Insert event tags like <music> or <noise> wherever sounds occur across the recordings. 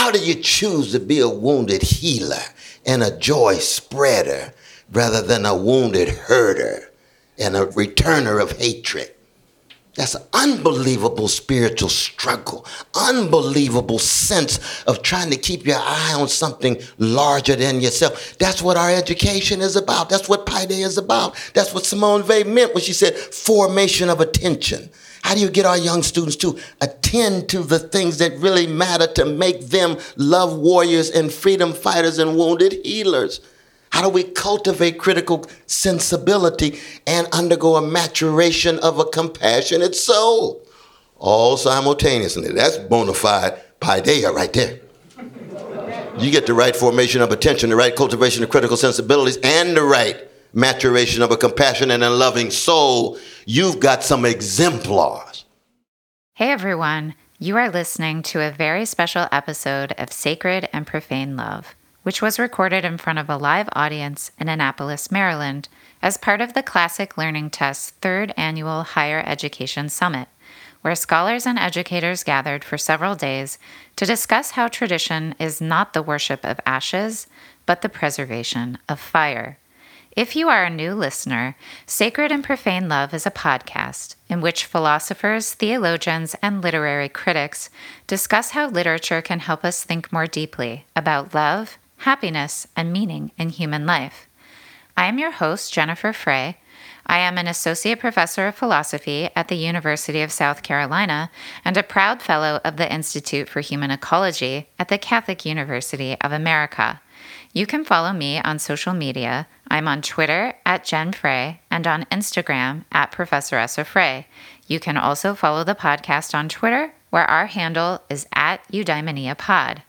How do you choose to be a wounded healer and a joy spreader rather than a wounded herder and a returner of hatred? That's an unbelievable spiritual struggle, unbelievable sense of trying to keep your eye on something larger than yourself. That's what our education is about. That's what paideia is about. That's what Simone Weil meant when she said formation of attention. How do you get our young students to attend to the things that really matter to make them love warriors and freedom fighters and wounded healers? How do we cultivate critical sensibility and undergo a maturation of a compassionate soul? All simultaneously. That's bona fide paideia right there. You get the right formation of attention, the right cultivation of critical sensibilities, and the right maturation of a compassionate and loving soul. You've got some exemplars. Hey everyone, you are listening to a very special episode of Sacred and Profane Love which was recorded in front of a live audience in Annapolis, Maryland, as part of the Classic Learning Test's third annual Higher Education Summit, where scholars and educators gathered for several days to discuss how tradition is not the worship of ashes, but the preservation of fire. If you are a new listener, Sacred and Profane Love is a podcast in which philosophers, theologians, and literary critics discuss how literature can help us think more deeply about love, happiness, and meaning in human life. I am your host, Jennifer Frey. I am an associate professor of philosophy at the University of South Carolina and a proud fellow of the Institute for Human Ecology at the Catholic University of America. You can follow me on social media. I'm on Twitter at Jen Frey and on Instagram at Professor Essa Frey. You can also follow the podcast on Twitter, where our handle is at Eudaimonia Pod.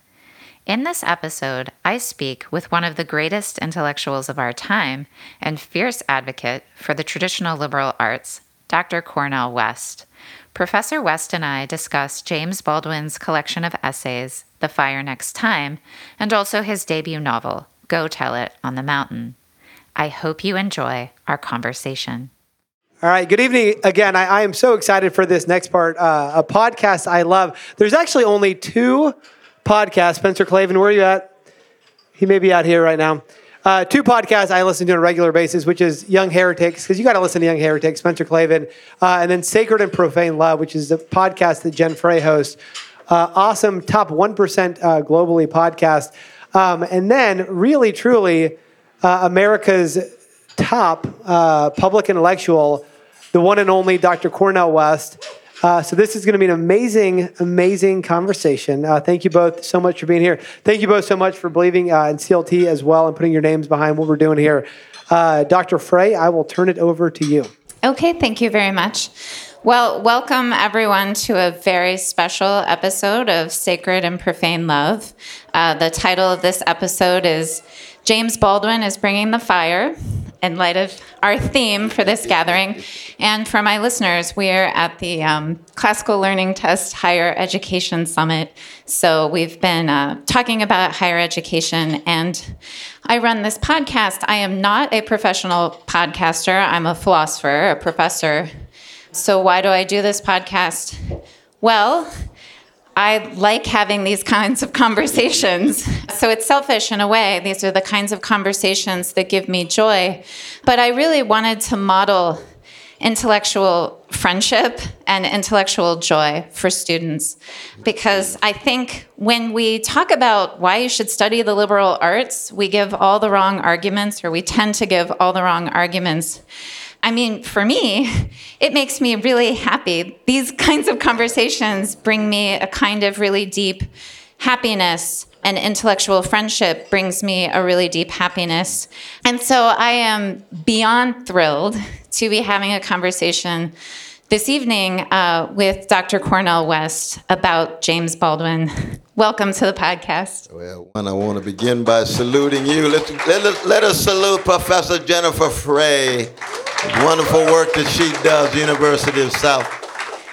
In this episode, I speak with one of the greatest intellectuals of our time and fierce advocate for the traditional liberal arts, Dr. Cornel West. Professor West and I discuss James Baldwin's collection of essays, The Fire Next Time, and also his debut novel, Go Tell It on the Mountain. I hope you enjoy our conversation. All right, good evening again. I, I am so excited for this next part, uh, a podcast I love. There's actually only two podcasts. Spencer Klavan, where are you at? He may be out here right now. Uh, two podcasts I listen to on a regular basis, which is Young Heretics, because you got to listen to Young Heretics, Spencer Klavan, uh, and then Sacred and Profane Love, which is the podcast that Jen Frey hosts. Uh, awesome, top 1% uh, globally podcast. Um, and then, really, truly, uh, America's top uh, public intellectual, the one and only Dr. Cornel West. Uh, so this is going to be an amazing, amazing conversation. Uh, thank you both so much for being here. Thank you both so much for believing uh, in CLT as well and putting your names behind what we're doing here. Uh, Dr. Frey, I will turn it over to you. Okay, thank you very much. Well, welcome everyone to a very special episode of Sacred and Profane Love. Uh, the title of this episode is James Baldwin is Bringing the Fire in light of our theme for this gathering. And for my listeners, we are at the um, Classical Learning Test Higher Education Summit. So we've been uh, talking about higher education, and I run this podcast. I am not a professional podcaster, I'm a philosopher, a professor. So why do I do this podcast? Well, I like having these kinds of conversations. So it's selfish in a way. These are the kinds of conversations that give me joy. But I really wanted to model intellectual friendship and intellectual joy for students. Because I think when we talk about why you should study the liberal arts, we give all the wrong arguments, or we tend to give all the wrong arguments. I mean, for me, <laughs> it makes me really happy. These <laughs> kinds of conversations bring me a kind of really deep happiness and intellectual friendship brings me a really deep happiness. And so I am beyond thrilled to be having a conversation this evening uh, with Dr. Cornel West about James Baldwin. <laughs> Welcome to the podcast. Well, one, I want to begin by saluting you. Let's, let, let us salute Professor Jennifer Frey. Wonderful work that she does, University of South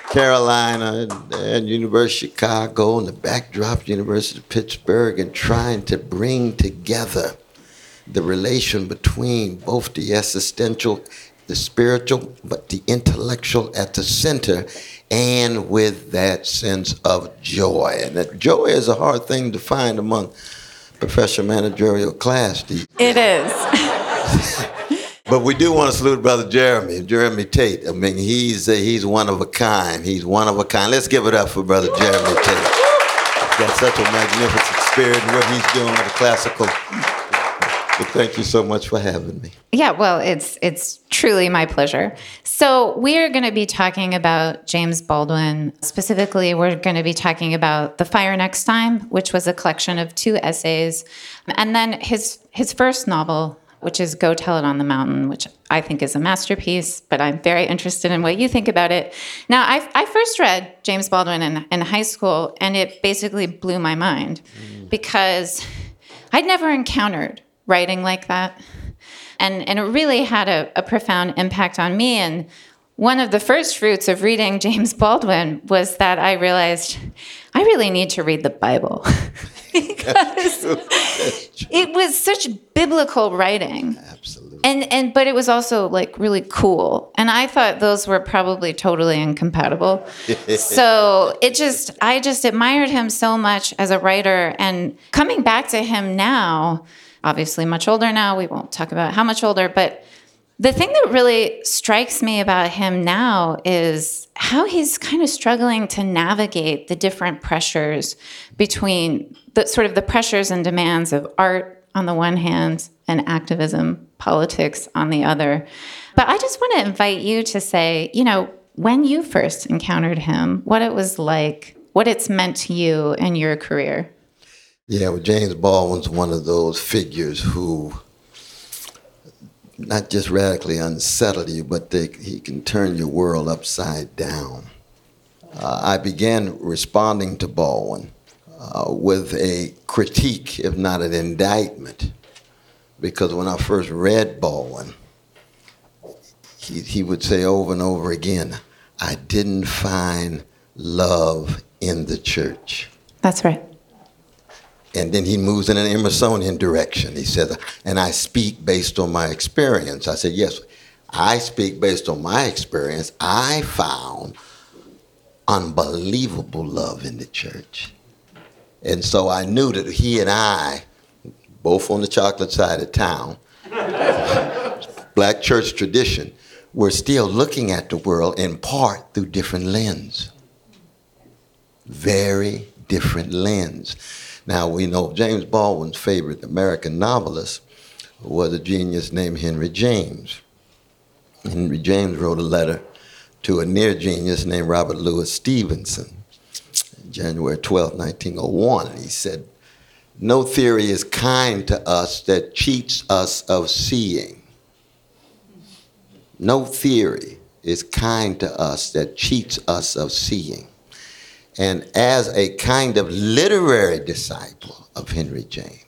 Carolina and, and University of Chicago and the backdrop, University of Pittsburgh, and trying to bring together the relation between both the existential, the spiritual, but the intellectual at the center and with that sense of joy. And that joy is a hard thing to find among professional managerial class. It is. <laughs> but we do want to salute Brother Jeremy, Jeremy Tate. I mean, he's he's one of a kind. He's one of a kind. Let's give it up for Brother Jeremy Tate. He's got such a magnificent spirit in what he's doing with the classical but thank you so much for having me. Yeah, well, it's it's truly my pleasure. So we are going to be talking about James Baldwin. Specifically, we're going to be talking about The Fire Next Time, which was a collection of two essays, and then his his first novel, which is Go Tell It on the Mountain, which I think is a masterpiece, but I'm very interested in what you think about it. Now, I, I first read James Baldwin in, in high school, and it basically blew my mind mm. because I'd never encountered writing like that. And, and it really had a, a profound impact on me. And one of the first fruits of reading James Baldwin was that I realized I really need to read the Bible <laughs> because <laughs> it was such biblical writing. Absolutely. And and but it was also like really cool. And I thought those were probably totally incompatible. <laughs> so it just I just admired him so much as a writer and coming back to him now obviously much older now. We won't talk about how much older, but the thing that really strikes me about him now is how he's kind of struggling to navigate the different pressures between the sort of the pressures and demands of art on the one hand and activism, politics on the other. But I just want to invite you to say, you know, when you first encountered him, what it was like, what it's meant to you in your career. Yeah, well, James Baldwin's one of those figures who not just radically unsettle you, but they, he can turn your world upside down. Uh, I began responding to Baldwin uh, with a critique, if not an indictment, because when I first read Baldwin, he, he would say over and over again, I didn't find love in the church. That's right. And then he moves in an Emersonian direction. He says, and I speak based on my experience. I said, yes, I speak based on my experience. I found unbelievable love in the church. And so I knew that he and I, both on the chocolate side of town, <laughs> black church tradition, were still looking at the world in part through different lens. Very different lens. Now, we know James Baldwin's favorite American novelist was a genius named Henry James. Henry James wrote a letter to a near genius named Robert Louis Stevenson, January 12, 1901. He said, No theory is kind to us that cheats us of seeing. No theory is kind to us that cheats us of seeing. And as a kind of literary disciple of Henry James,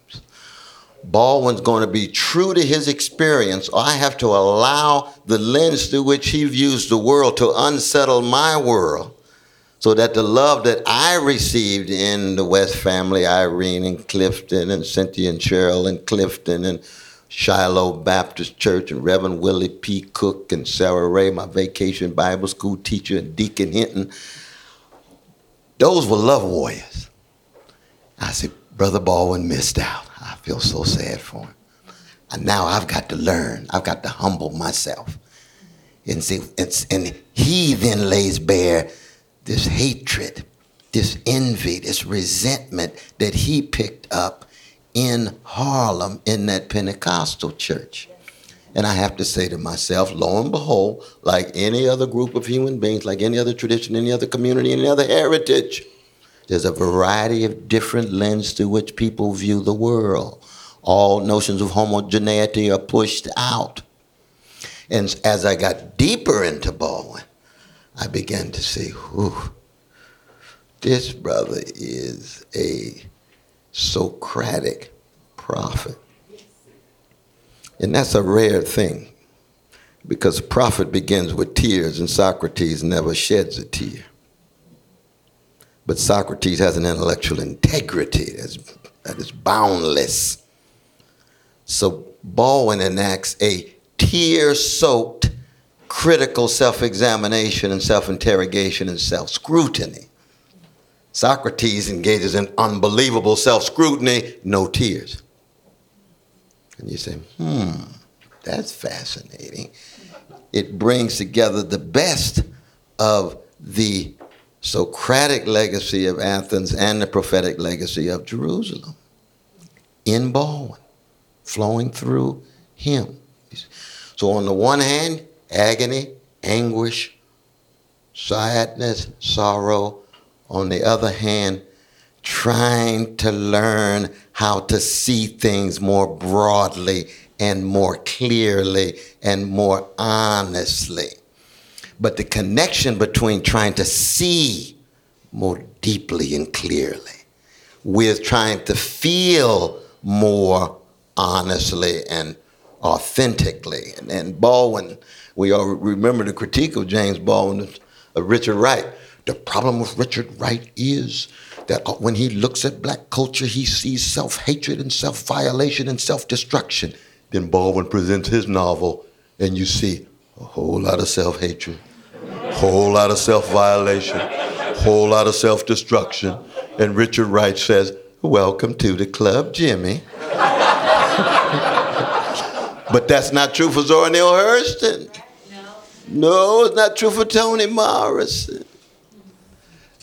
Baldwin's going to be true to his experience, I have to allow the lens through which he views the world to unsettle my world so that the love that I received in the West family, Irene and Clifton and Cynthia and Cheryl and Clifton and Shiloh Baptist Church and Reverend Willie P. Cook and Sarah Ray, my vacation Bible school teacher, and Deacon Hinton, those were love warriors. I said, Brother Baldwin missed out. I feel so sad for him. And now I've got to learn. I've got to humble myself. And see, and he then lays bare this hatred, this envy, this resentment that he picked up in Harlem in that Pentecostal church. And I have to say to myself, lo and behold, like any other group of human beings, like any other tradition, any other community, any other heritage, there's a variety of different lenses through which people view the world. All notions of homogeneity are pushed out. And as I got deeper into Baldwin, I began to see, whew, this brother is a Socratic prophet. And that's a rare thing because a prophet begins with tears, and Socrates never sheds a tear. But Socrates has an intellectual integrity that's, that is boundless. So Baldwin enacts a tear soaked critical self examination and self interrogation and self scrutiny. Socrates engages in unbelievable self scrutiny, no tears. And you say, hmm, that's fascinating. It brings together the best of the Socratic legacy of Athens and the prophetic legacy of Jerusalem in Baldwin, flowing through him. So, on the one hand, agony, anguish, sadness, sorrow. On the other hand, trying to learn how to see things more broadly and more clearly and more honestly. But the connection between trying to see more deeply and clearly with trying to feel more honestly and authentically. And, and Baldwin, we all remember the critique of James Baldwin of Richard Wright. The problem with Richard Wright is that when he looks at black culture, he sees self hatred and self violation and self destruction. Then Baldwin presents his novel, and you see a whole lot of self hatred, a whole lot of self violation, a whole lot of self destruction. And Richard Wright says, Welcome to the club, Jimmy. <laughs> but that's not true for Zora Neale Hurston. No, it's not true for Toni Morrison.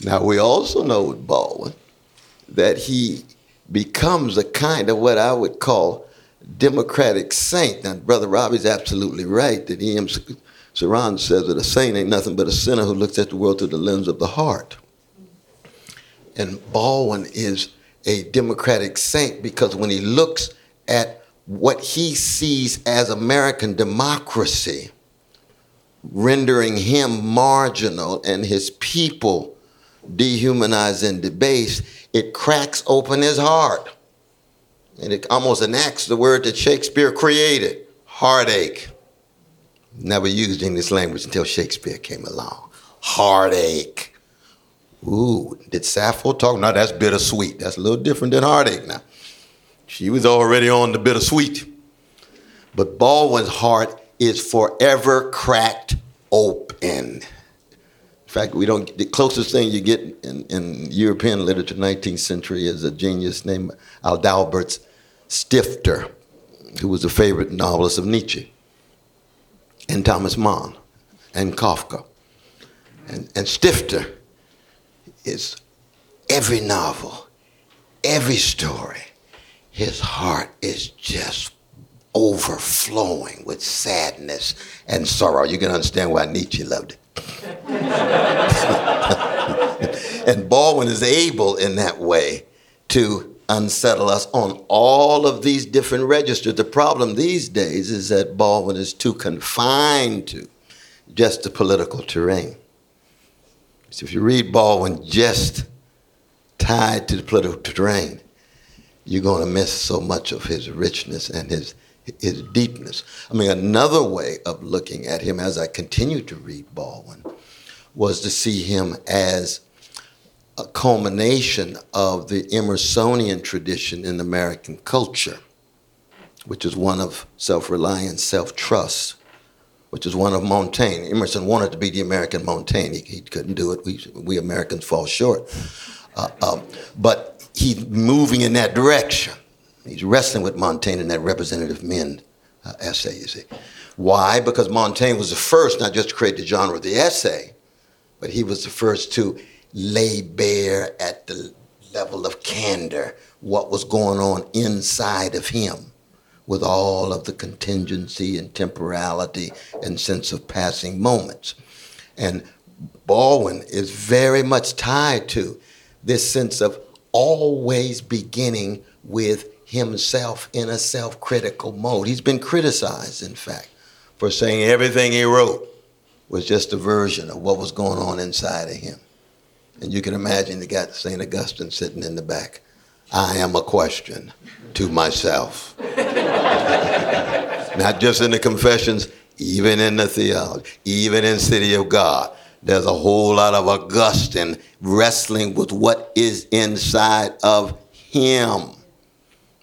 Now, we also know with Baldwin that he becomes a kind of what I would call democratic saint. Now, Brother Robbie's absolutely right that E.M. Cioran says that a saint ain't nothing but a sinner who looks at the world through the lens of the heart. And Baldwin is a democratic saint because when he looks at what he sees as American democracy, rendering him marginal and his people dehumanized and debased, it cracks open his heart. And it almost enacts the word that Shakespeare created heartache. Never used English language until Shakespeare came along. Heartache. Ooh, did Sappho talk? No, that's bittersweet. That's a little different than heartache now. She was already on the bittersweet. But Baldwin's heart is forever cracked open. In fact, we don't. The closest thing you get in, in European literature, 19th century, is a genius named Adalbert Stifter, who was a favorite novelist of Nietzsche, and Thomas Mann, and Kafka. And, and Stifter is every novel, every story, his heart is just overflowing with sadness and sorrow. You can understand why Nietzsche loved it. <laughs> and Baldwin is able in that way to unsettle us on all of these different registers. The problem these days is that Baldwin is too confined to just the political terrain. So if you read Baldwin just tied to the political terrain, you're going to miss so much of his richness and his his deepness. I mean, another way of looking at him as I continued to read Baldwin was to see him as a culmination of the Emersonian tradition in American culture, which is one of self reliance, self trust, which is one of Montaigne. Emerson wanted to be the American Montaigne. He, he couldn't do it. We, we Americans fall short. Uh, um, but he's moving in that direction. He's wrestling with Montaigne in that representative men uh, essay, you see. Why? Because Montaigne was the first not just to create the genre of the essay, but he was the first to lay bare at the level of candor what was going on inside of him with all of the contingency and temporality and sense of passing moments. And Baldwin is very much tied to this sense of always beginning with himself in a self critical mode. He's been criticized, in fact, for saying everything he wrote was just a version of what was going on inside of him. And you can imagine the guy, St. Augustine, sitting in the back. I am a question to myself. <laughs> Not just in the confessions, even in the theology, even in City of God. There's a whole lot of Augustine wrestling with what is inside of him.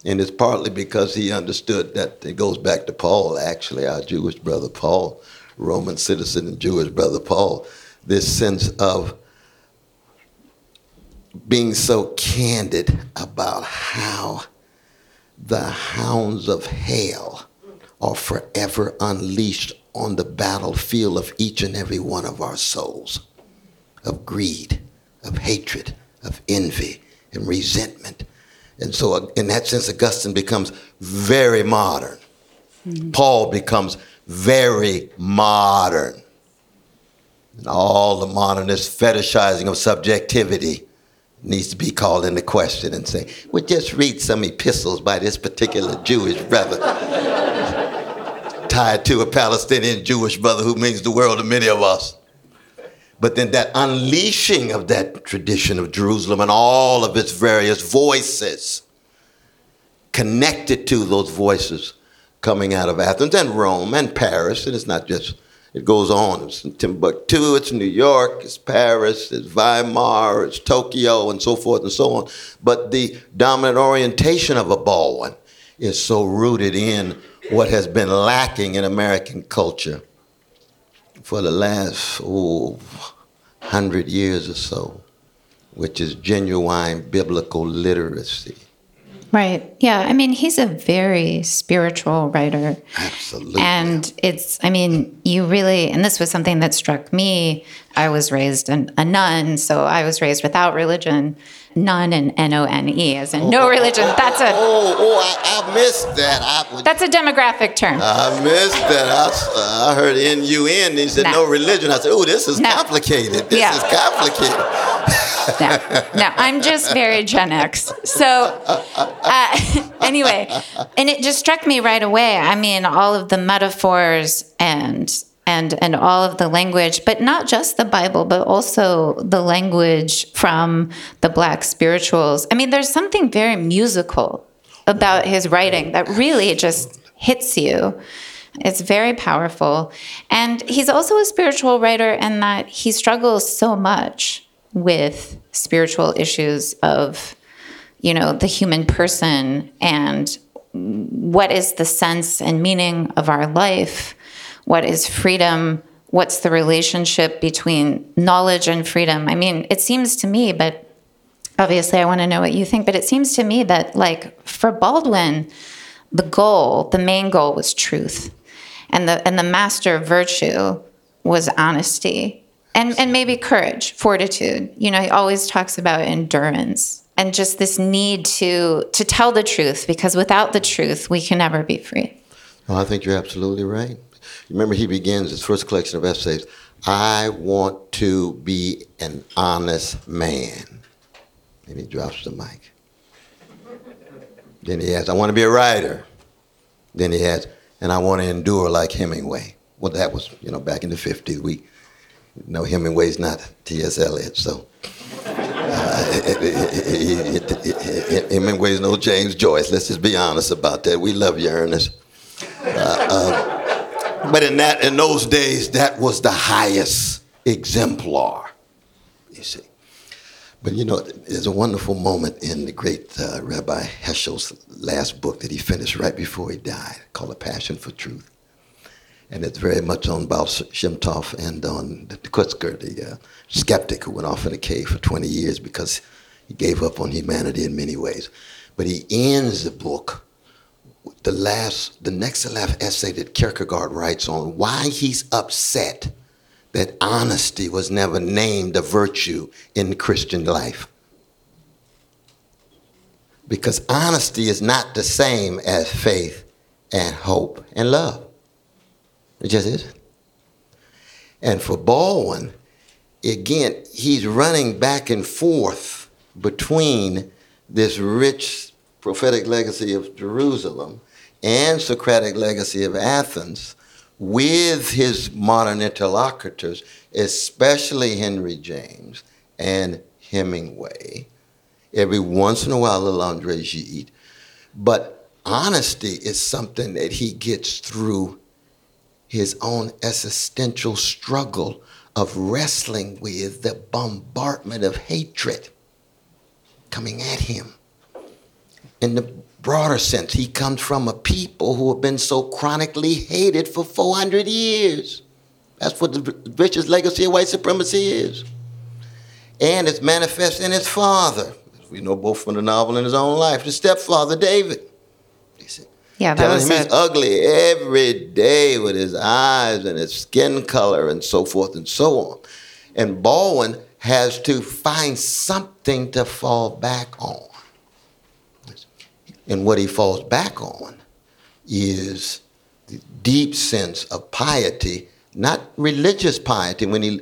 And it's partly because he understood that it goes back to Paul, actually, our Jewish brother Paul Roman citizen and Jewish brother Paul, this sense of being so candid about how the hounds of hell are forever unleashed on the battlefield of each and every one of our souls of greed, of hatred, of envy, and resentment. And so, uh, in that sense, Augustine becomes very modern. Mm-hmm. Paul becomes very modern. And all the modernist fetishizing of subjectivity needs to be called into question and say, well, just read some epistles by this particular Jewish brother <laughs> tied to a Palestinian Jewish brother who means the world to many of us. But then that unleashing of that tradition of Jerusalem and all of its various voices, connected to those voices coming out of Athens and Rome and Paris, and it's not just it goes on. It's Timbuktu, it's New York, it's Paris, it's Weimar, it's Tokyo, and so forth and so on. But the dominant orientation of a Baldwin is so rooted in what has been lacking in American culture for the last oh, hundred years or so, which is genuine biblical literacy. Right. Yeah. I mean, he's a very spiritual writer. Absolutely. And it's, I mean, you really, and this was something that struck me. I was raised an, a nun, so I was raised without religion. None and N O N E, as in oh, no religion. That's a. Oh, oh, I, I missed that. I, that's a demographic term. I missed that. I, I heard N U N. And he said no. no religion. I said, oh, this is no. complicated. This yeah. is complicated no, no, I'm just very Gen X. So, uh, <laughs> anyway, and it just struck me right away. I mean, all of the metaphors and and and all of the language, but not just the Bible, but also the language from the Black spirituals. I mean, there's something very musical about his writing that really just hits you. It's very powerful. And he's also a spiritual writer in that he struggles so much with spiritual issues of you know the human person and what is the sense and meaning of our life what is freedom what's the relationship between knowledge and freedom i mean it seems to me but obviously i want to know what you think but it seems to me that like for baldwin the goal the main goal was truth and the and the master virtue was honesty and and maybe courage, fortitude. You know, he always talks about endurance and just this need to to tell the truth because without the truth, we can never be free. Well, I think you're absolutely right. Remember, he begins his first collection of essays. I want to be an honest man. And he drops the mic. Then he adds, I want to be a writer. Then he adds, and I want to endure like Hemingway. Well, that was, you know, back in the 50s. We no, Hemingway's not T.S. Eliot, so. Uh, <laughs> Hemingway's no James Joyce. Let's just be honest about that. We love you, Ernest. Uh, uh, but in that, in those days, that was the highest exemplar. You see. But you know, there's a wonderful moment in the great uh, Rabbi Heschel's last book that he finished right before he died, called A Passion for Truth and it's very much on Baal Shem Tov and on the Kotzker, the uh, skeptic who went off in a cave for 20 years because he gave up on humanity in many ways. But he ends the book the last, the next to last essay that Kierkegaard writes on why he's upset that honesty was never named a virtue in Christian life. Because honesty is not the same as faith and hope and love. It just is. And for Baldwin, again, he's running back and forth between this rich prophetic legacy of Jerusalem and Socratic legacy of Athens with his modern interlocutors, especially Henry James and Hemingway. Every once in a while, little Andre Gide. But honesty is something that he gets through his own existential struggle of wrestling with the bombardment of hatred coming at him. In the broader sense, he comes from a people who have been so chronically hated for 400 years. That's what the richest legacy of white supremacy is. And it's manifest in his father. We know both from the novel and his own life. The stepfather, David. Yeah, that telling was him he's ugly every day with his eyes and his skin color and so forth and so on. And Baldwin has to find something to fall back on. And what he falls back on is the deep sense of piety, not religious piety. When he,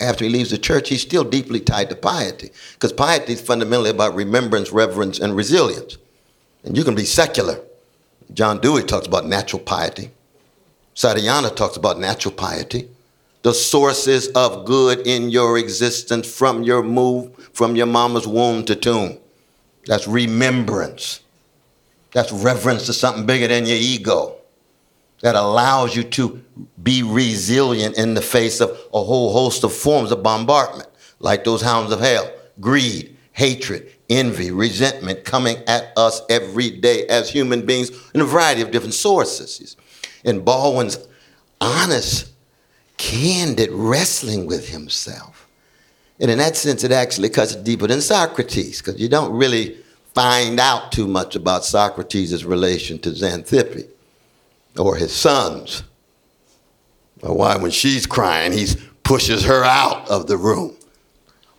after he leaves the church, he's still deeply tied to piety, because piety is fundamentally about remembrance, reverence, and resilience. And you can be secular. John Dewey talks about natural piety. Santayana talks about natural piety. The sources of good in your existence from your move from your mama's womb to tomb. That's remembrance. That's reverence to something bigger than your ego. That allows you to be resilient in the face of a whole host of forms of bombardment, like those hounds of hell, greed, hatred, envy, resentment coming at us every day as human beings in a variety of different sources. And Baldwin's honest, candid wrestling with himself. And in that sense, it actually cuts deeper than Socrates, because you don't really find out too much about Socrates' relation to Xanthippe or his sons. Or why, when she's crying, he pushes her out of the room.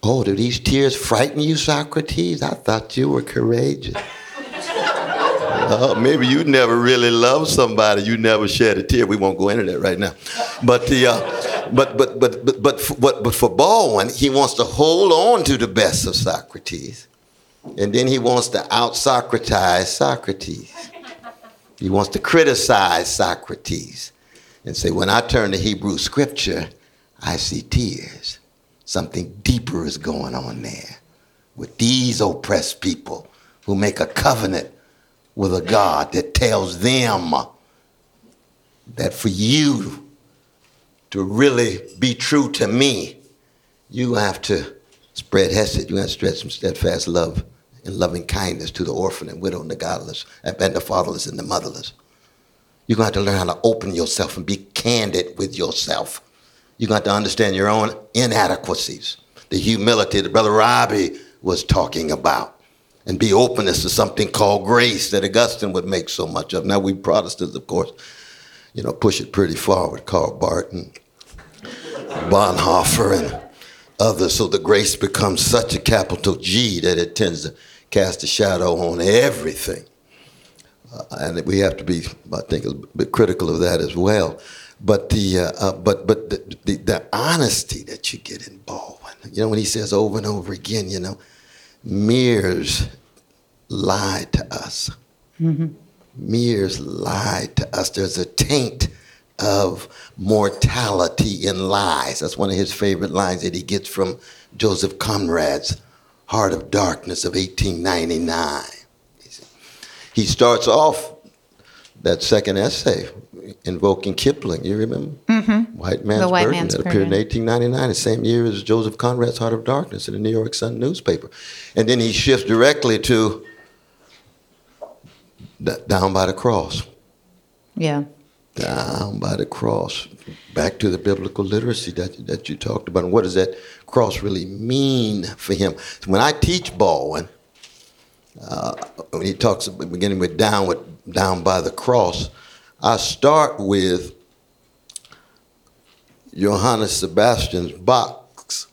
Oh, do these tears frighten you, Socrates? I thought you were courageous. Uh, <laughs> maybe you never really loved somebody. You never shed a tear. We won't go into that right now. But the, uh, but, but, but, but, but, for, but, but for Baldwin, he wants to hold on to the best of Socrates. And then he wants to out Socratize Socrates. He wants to criticize Socrates and say, when I turn to Hebrew scripture, I see tears. Something deeper is going on there with these oppressed people who make a covenant with a God that tells them that for you to really be true to me, you have to spread hesed, you have to spread some steadfast love and loving kindness to the orphan and widow and the godless and the fatherless and the motherless. You're going to have to learn how to open yourself and be candid with yourself. You're going to have to understand your own inadequacies, the humility that Brother Robbie was talking about, and be openness to something called grace that Augustine would make so much of. Now, we Protestants, of course, you know, push it pretty far with Karl Barth and Bonhoeffer and others. So the grace becomes such a capital G that it tends to cast a shadow on everything. Uh, and we have to be, I think, a bit critical of that as well. But the uh, uh, but but the, the, the honesty that you get in Baldwin, you know, when he says over and over again, you know, mirrors lied to us. Mirrors lied to us. There's a taint of mortality in lies. That's one of his favorite lines that he gets from Joseph Conrad's Heart of Darkness of 1899. He starts off that second essay invoking Kipling. You remember? Mm-hmm. White Man's The White Burden Man's that appeared in 1899, the same year as Joseph Conrad's Heart of Darkness in the New York Sun newspaper. And then he shifts directly to Down by the Cross Yeah. Down by the cross, back to the biblical literacy that, that you talked about. And what does that cross really mean for him? So when I teach Baldwin, uh, when he talks, beginning with down, with down by the cross, I start with Johannes Sebastian Bach's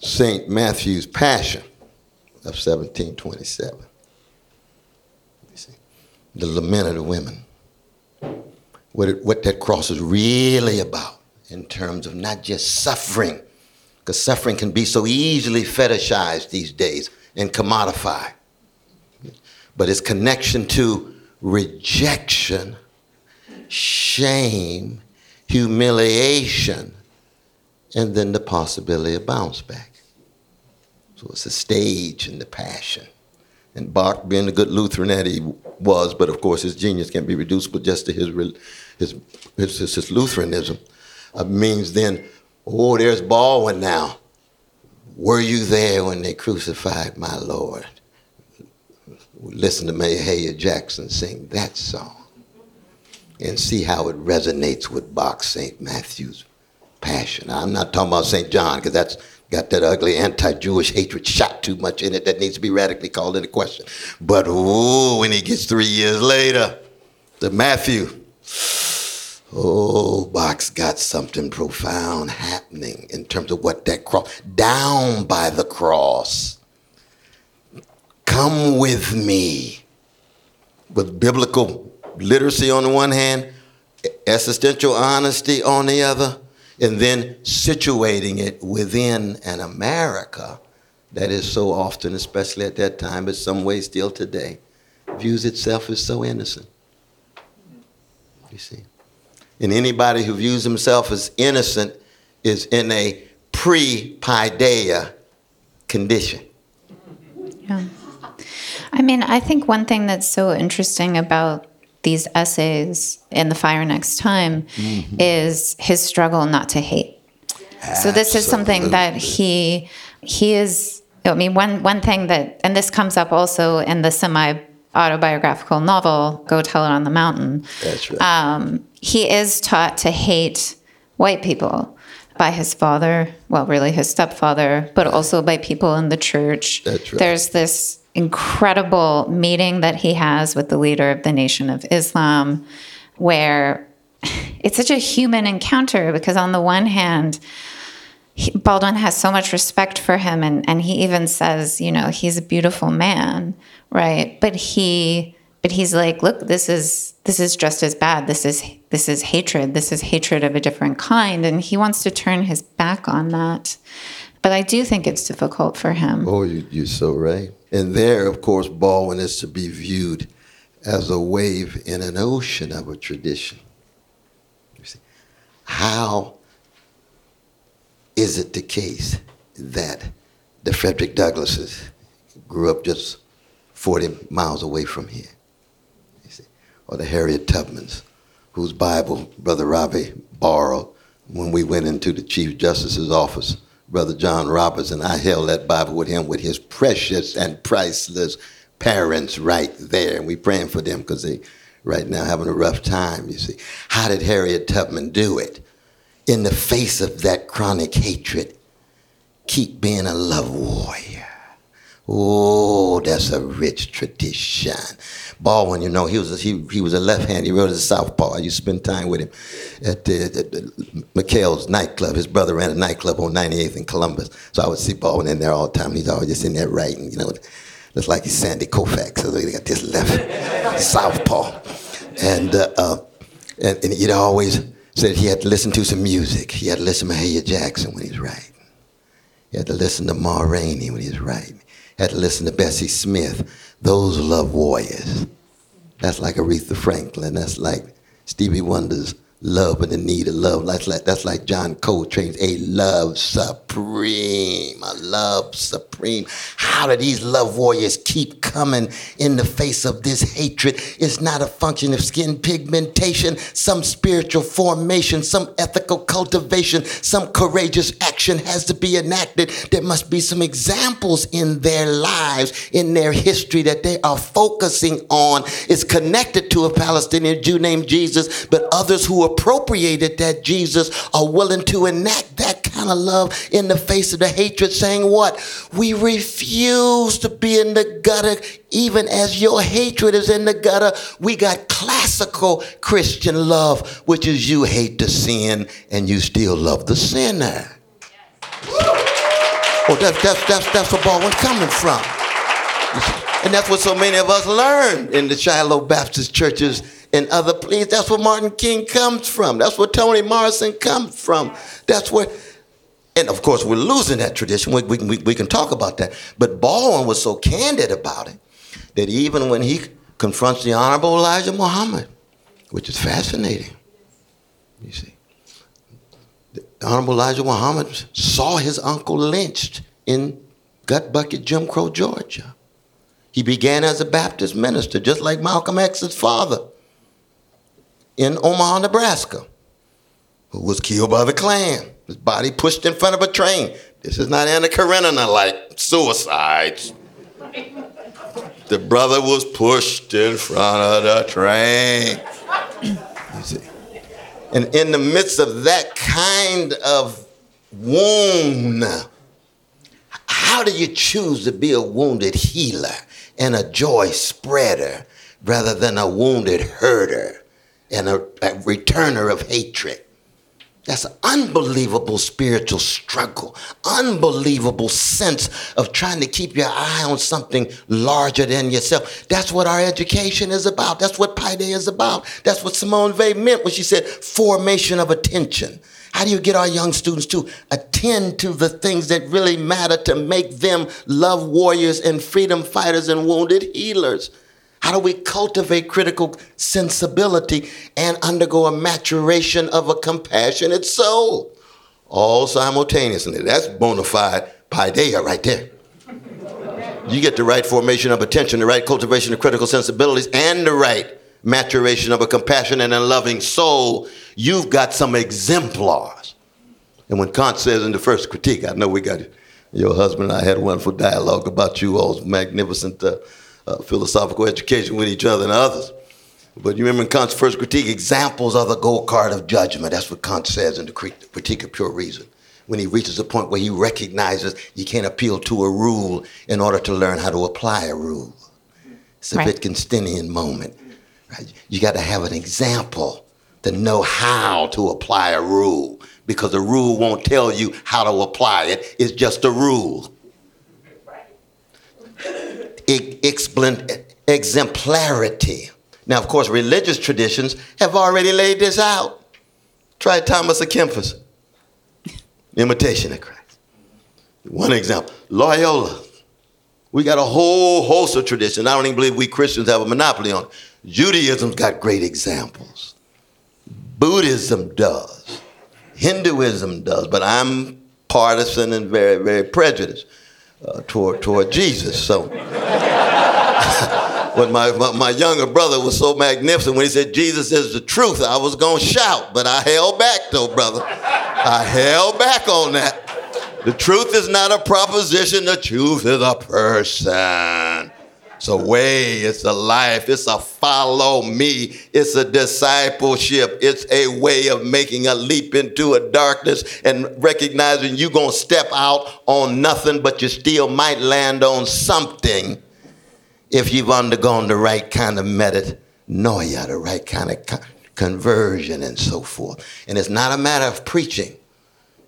St. Matthew's Passion of 1727. You see, the lament of the women what, it, what that cross is really about in terms of not just suffering, because suffering can be so easily fetishized these days and commodified, but its connection to rejection, shame, humiliation, and then the possibility of bounce back. So it's a stage in the passion. And Bach, being a good Lutheran that he was, but of course his genius can't be reducible just to his his his, his, his Lutheranism, uh, means then, oh, there's Baldwin now. Were you there when they crucified my Lord? Listen to Mahalia Jackson sing that song, and see how it resonates with Bach's St. Matthew's passion. I'm not talking about St. John because that's got that ugly anti-Jewish hatred shot too much in it that needs to be radically called into question. But ooh, when he gets three years later to Matthew, oh, Bach's got something profound happening in terms of what that cross, down by the cross. Come with me. With biblical literacy on the one hand, existential honesty on the other, and then situating it within an America that is so often, especially at that time, but some way still today, views itself as so innocent. You see? And anybody who views himself as innocent is in a pre paideia condition. Yeah. I mean, I think one thing that's so interesting about these essays in The Fire Next Time mm-hmm. is his struggle not to hate. Absolutely. So this is something that he he is I mean one one thing that and this comes up also in the semi autobiographical novel Go Tell It on the Mountain. That's right. Um, he is taught to hate white people by his father, well really his stepfather, but also by people in the church. That's right. There's this incredible meeting that he has with the leader of the Nation of Islam, where <laughs> it's such a human encounter because, on the one hand, he, Baldwin has so much respect for him, and, and he even says, you know, he's a beautiful man, right? But he, but he's like, look, this is this is just as bad. This is this is hatred. This is hatred of a different kind, and he wants to turn his back on that. But I do think it's difficult for him. Oh, you, you're so right. And there, of course, Baldwin is to be viewed as a wave in an ocean of a tradition. You see, how is it the case that the Frederick Douglasses grew up just 40 miles away from here? Or the Harriet Tubmans, whose Bible Brother Robbie borrowed when we went into the Chief Justice's office Brother John Roberts, and I held that Bible with him with his precious and priceless parents right there. And we praying for them because they right now having a rough time, you see. How did Harriet Tubman do it? In the face of that chronic hatred, keep being a love warrior. Oh, that's a rich tradition. Baldwin, you know, he was a, he, he was a left hand. He wrote a southpaw. I used to spend time with him at the, the McHale's nightclub. His brother ran a nightclub on 98th in Columbus, so I would see Baldwin in there all the time. He's always just in there writing, you know. Looks like he's Sandy Koufax. So they got this left <laughs> southpaw, and uh, uh, and, and he'd always said he had to listen to some music. He had to listen to Mahalia Jackson when he was writing. He had to listen to Ma Rainey when he was writing. Had to listen to Bessie Smith those love warriors. That's like Aretha Franklin. That's like Stevie Wonder's love and the need of love. That's like, that's like John Coltrane's A Love Supreme. A love supreme. How do these love warriors keep coming in the face of this hatred? It's not a function of skin pigmentation, some spiritual formation, some ethical cultivation, some courageous action has to be enacted. There must be some examples in their lives, in their history that they are focusing on. It's connected to a Palestinian Jew named Jesus, but others who are appropriated that Jesus are willing to enact that kind of love in the face of the hatred, saying, What? We refuse to be in the gutter, even as your hatred is in the gutter. We got classical Christian love, which is you hate the sin and you still love the sinner. Oh, that's, that's, that's, that's where Baldwin's coming from. And that's what so many of us learned in the Shiloh Baptist churches and other places. That's where Martin King comes from. That's where Toni Morrison comes from. That's where, and of course, we're losing that tradition. We, we, we can talk about that. But Baldwin was so candid about it that even when he confronts the Honorable Elijah Muhammad, which is fascinating, you see, the Honorable Elijah Muhammad saw his uncle lynched in Gut Bucket, Jim Crow, Georgia. He began as a Baptist minister, just like Malcolm X's father in Omaha, Nebraska, who was killed by the Klan. His body pushed in front of a train. This is not Anna Karenina like suicides. The brother was pushed in front of the train. And in the midst of that kind of wound, how do you choose to be a wounded healer and a joy spreader rather than a wounded herder and a, a returner of hatred? That's an unbelievable spiritual struggle, unbelievable sense of trying to keep your eye on something larger than yourself. That's what our education is about. That's what Paideia is about. That's what Simone Weil meant when she said formation of attention. How do you get our young students to attend to the things that really matter to make them love warriors and freedom fighters and wounded healers? How do we cultivate critical sensibility and undergo a maturation of a compassionate soul? All simultaneously. That's bona fide paideia right there. You get the right formation of attention, the right cultivation of critical sensibilities, and the right maturation of a compassionate and loving soul. You've got some exemplars. And when Kant says in the first critique, I know we got your husband and I had a wonderful dialogue about you all's magnificent. Uh, uh, philosophical education with each other and others. But you remember in Kant's first critique, examples are the gold card of judgment. That's what Kant says in the critique of pure reason. When he reaches a point where he recognizes you can't appeal to a rule in order to learn how to apply a rule. It's a right. Wittgensteinian moment. Right? You got to have an example to know how to apply a rule because the rule won't tell you how to apply it. It's just a rule exemplarity. Now, of course, religious traditions have already laid this out. Try Thomas A. Kempis, Imitation of Christ. One example, Loyola. We got a whole host of traditions. I don't even believe we Christians have a monopoly on it. Judaism's got great examples. Buddhism does. Hinduism does, but I'm partisan and very, very prejudiced uh, toward, toward Jesus. So, <laughs> when my, my, my, younger brother was so magnificent when he said, Jesus is the truth, I was going to shout, but I held back though, brother. I held back on that. The truth is not a proposition, the truth is a person. It's a way, it's a life, it's a follow me, it's a discipleship, it's a way of making a leap into a darkness and recognizing you're going to step out on nothing, but you still might land on something if you've undergone the right kind of metanoia, the right kind of conversion, and so forth. And it's not a matter of preaching,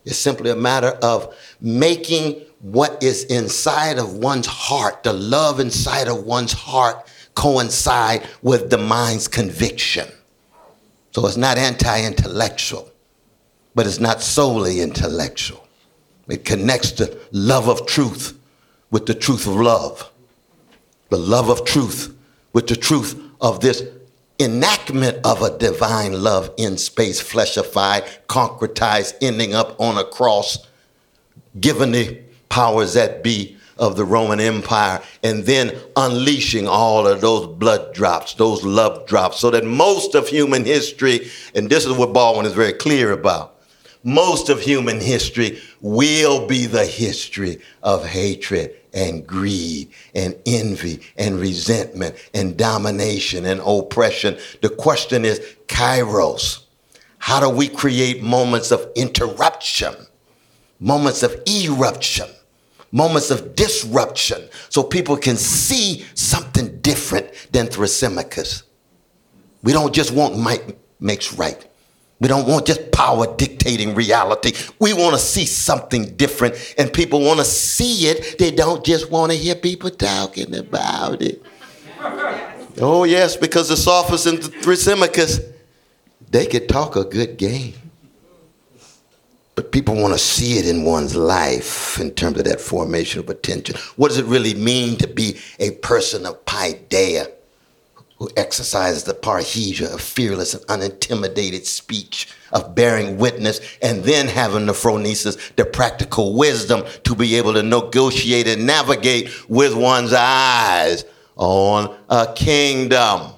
it's simply a matter of making what is inside of one's heart, the love inside of one's heart, coincide with the mind's conviction. So it's not anti intellectual, but it's not solely intellectual. It connects the love of truth with the truth of love, the love of truth with the truth of this enactment of a divine love in space, fleshified, concretized, ending up on a cross, given the powers that be of the Roman Empire, and then unleashing all of those blood drops, those love drops, so that most of human history, and this is what Baldwin is very clear about, most of human history will be the history of hatred and greed and envy and resentment and domination and oppression. The question is, Kairos, how do we create moments of interruption, moments of eruption? Moments of disruption so people can see something different than Thrasymachus. We don't just want might makes right. We don't want just power dictating reality. We want to see something different, and people want to see it. They don't just want to hear people talking about it. Oh, yes, because the sophists and Thrasymachus, they could talk a good game. But people want to see it in one's life in terms of that formation of attention. What does it really mean to be a person of paideia who exercises the parrhesia of fearless and unintimidated speech, of bearing witness, and then having the phronesis, the practical wisdom to be able to negotiate and navigate with one's eyes on a kingdom?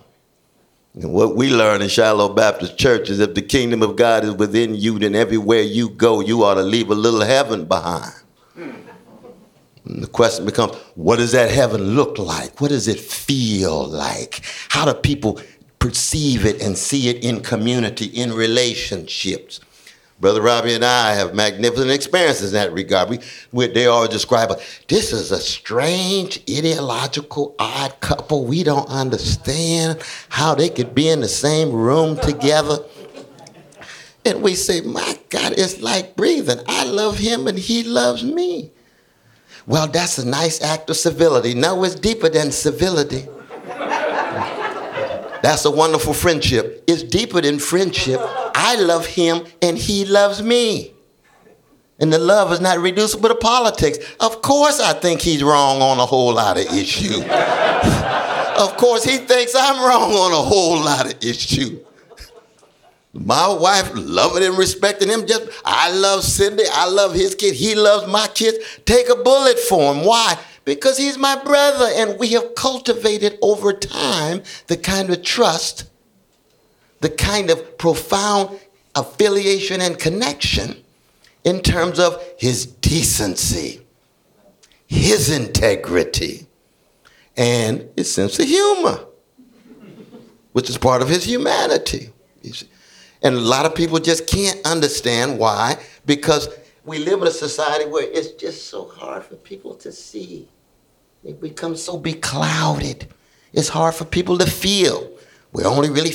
And what we learn in Shiloh Baptist Church is if the kingdom of God is within you, then everywhere you go, you ought to leave a little heaven behind. And the question becomes what does that heaven look like? What does it feel like? How do people perceive it and see it in community, in relationships. Brother Robbie and I have magnificent experiences in that regard. We, we, they always describe us. This is a strange, ideological, odd couple. We don't understand how they could be in the same room together. And we say, My God, it's like breathing. I love him and he loves me. Well, that's a nice act of civility. No, it's deeper than civility. That's a wonderful friendship. It's deeper than friendship. I love him and he loves me. And the love is not reducible to politics. Of course, I think he's wrong on a whole lot of issues. <laughs> of course, he thinks I'm wrong on a whole lot of issues. My wife loving and respecting him. Just I love Cindy. I love his kid. He loves my kids. Take a bullet for him. Why? Because he's my brother, and we have cultivated over time the kind of trust, the kind of profound affiliation and connection in terms of his decency, his integrity, and his sense of humor, which is part of his humanity. And a lot of people just can't understand why, because we live in a society where it's just so hard for people to see. They become so beclouded. It's hard for people to feel. We only really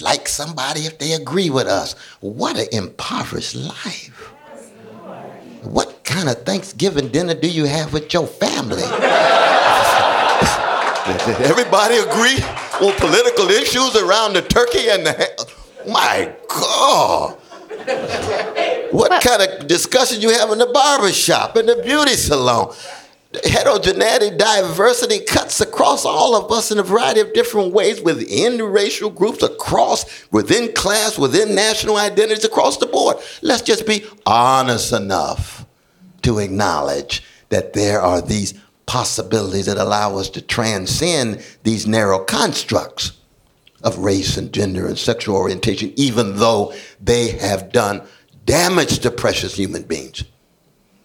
like somebody if they agree with us. What an impoverished life. What kind of Thanksgiving dinner do you have with your family? <laughs> Everybody agree on political issues around the turkey and the my God. What kind of discussion you have in the barber shop, in the beauty salon? Heterogeneity, diversity cuts across all of us in a variety of different ways within racial groups, across, within class, within national identities, across the board. Let's just be honest enough to acknowledge that there are these possibilities that allow us to transcend these narrow constructs of race and gender and sexual orientation, even though they have done damage to precious human beings.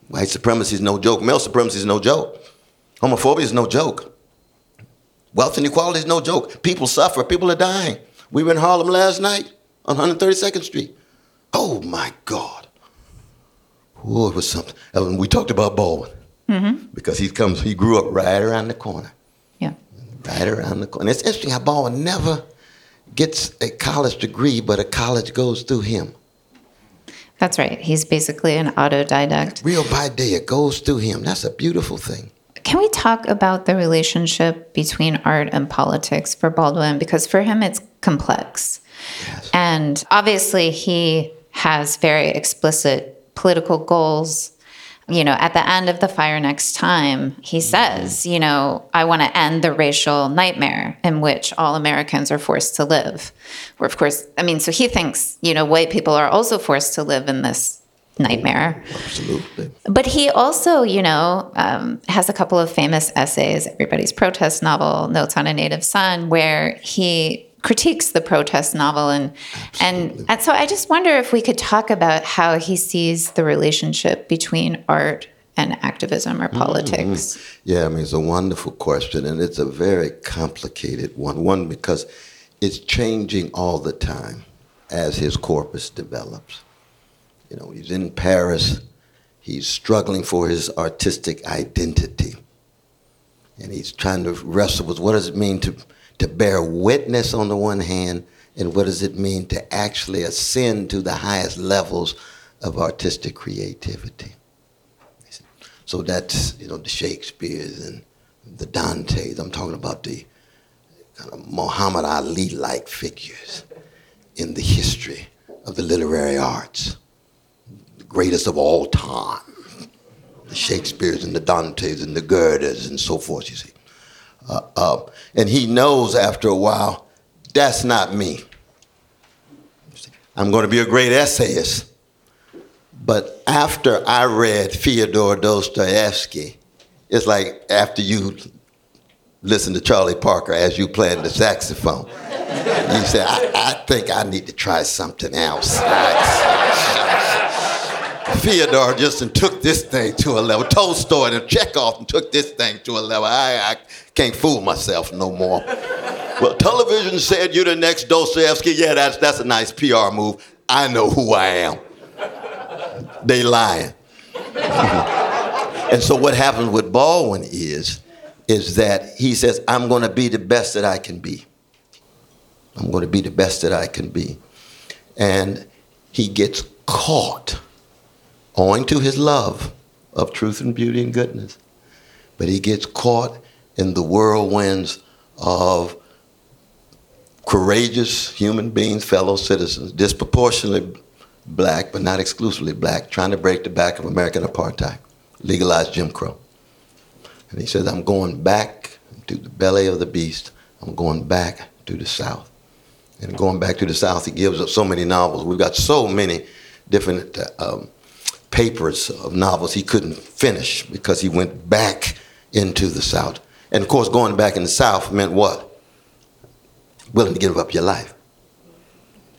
White supremacy is no joke. Male supremacy is no joke. Homophobia is no joke. Wealth inequality is no joke. People suffer. People are dying. We were in Harlem last night on 132nd Street. Oh my God. Oh, it was something. And we talked about Baldwin mm-hmm. because he comes. He grew up right around the corner. Yeah. Right around the corner. And it's interesting how Baldwin never gets a college degree, but a college goes through him. That's right. He's basically an autodidact. Real paideia goes through him. That's a beautiful thing. Can we talk about the relationship between art and politics for Baldwin? Because for him, it's complex. Yes. And obviously, he has very explicit political goals you know, at the end of the fire next time, he says, you know, I want to end the racial nightmare in which all Americans are forced to live. Where, of course, I mean, so he thinks, you know, white people are also forced to live in this nightmare. Absolutely. But he also, you know, um, has a couple of famous essays, Everybody's Protest novel, Notes on a Native Son, where he critiques the protest novel and, and and so I just wonder if we could talk about how he sees the relationship between art and activism or mm-hmm. politics. Mm-hmm. Yeah, I mean it's a wonderful question and it's a very complicated one. One because it's changing all the time as his corpus develops. You know, he's in Paris, he's struggling for his artistic identity. And he's trying to wrestle with what does it mean to to bear witness on the one hand, and what does it mean to actually ascend to the highest levels of artistic creativity? So that's you know the Shakespeare's and the Dantes. I'm talking about the kind of Muhammad Ali-like figures in the history of the literary arts, the greatest of all time. The Shakespeare's and the Dantes and the Goethes and so forth. You see, uh, uh, and he knows after a while, that's not me. I'm going to be a great essayist. But after I read Fyodor Dostoevsky, it's like after you listen to Charlie Parker as you playing the saxophone. You say, I, I think I need to try something else. <laughs> Fyodor just took this thing to a level. Tolstoy and Chekhov and took this thing to a level. I, I can't fool myself no more. well, television said you're the next Dostoevsky. Yeah, that's, that's a nice PR move. I know who I am. They lying. <laughs> and so what happens with Baldwin is, is that he says, I'm going to be the best that I can be. I'm going to be the best that I can be. And he gets caught owing to his love of truth and beauty and goodness. But he gets caught in the whirlwinds of courageous human beings, fellow citizens, disproportionately black, but not exclusively black, trying to break the back of American apartheid, legalize Jim Crow. And he says, I'm going back to the belly of the beast. I'm going back to the South. And going back to the South, he gives us so many novels. We've got so many different uh, um, papers of novels he couldn't finish because he went back into the South. And of course, going back in the South meant what? Willing to give up your life.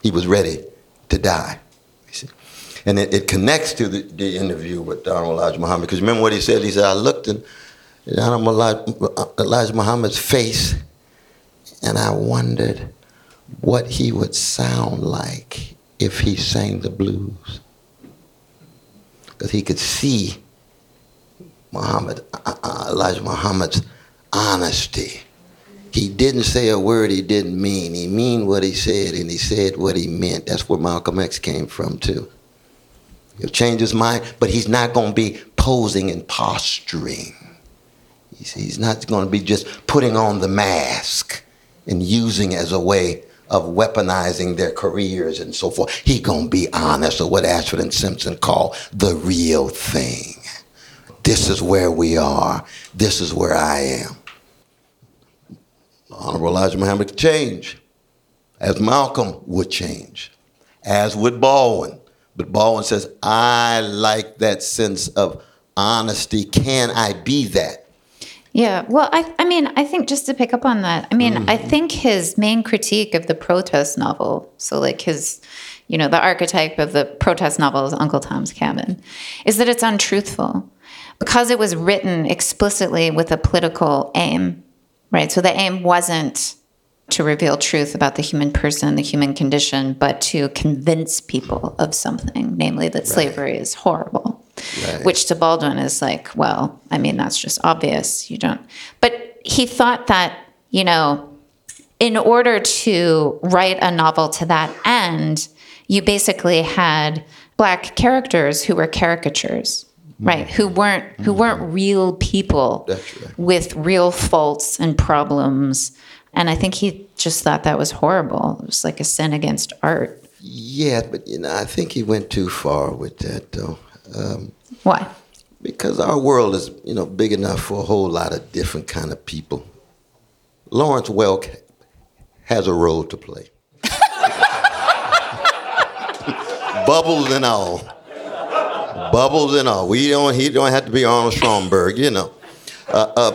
He was ready to die. And it, it, connects to the, the, interview with Honorable Elijah Muhammad. Because remember what he said? He said, I looked in Honorable Elijah Muhammad's face and I wondered what he would sound like if he sang the blues. Because he could see Muhammad, uh, uh, Elijah Muhammad's honesty. He didn't say a word he didn't mean. He mean what he said, and he said what he meant. That's where Malcolm X came from too. He'll change his mind, but he's not going to be posing and posturing. He's, he's not going to be just putting on the mask and using as a way of weaponizing their careers and so forth. He gonna be honest, or what Ashford and Simpson call the real thing. This is where we are. This is where I am. Honorable Elijah Muhammad could change, as Malcolm would change, as would Baldwin. But Baldwin says, I like that sense of honesty. Can I be that? Yeah, well, I, I mean, I think just to pick up on that, I mean, mm. I think his main critique of the protest novel, so like his, you know, the archetype of the protest novel is Uncle Tom's Cabin, is that it's untruthful because it was written explicitly with a political aim, right? So the aim wasn't to reveal truth about the human person, the human condition, but to convince people of something, namely that right. slavery is horrible. Right. Which to Baldwin is like, well, I mean, that's just obvious. You don't. But he thought that, you know, in order to write a novel to that end, you basically had black characters who were caricatures right mm-hmm. who weren't who mm-hmm. weren't real people right. with real faults and problems and i think he just thought that was horrible it was like a sin against art yeah but you know i think he went too far with that though um, Why? Because our world is, you know, big enough for a whole lot of different kind of people. Lawrence Welk has a role to play. <laughs> Bubbles and all. Bubbles and all. We don't. He don't have to be Arnold Schoenberg, you know. Uh, uh,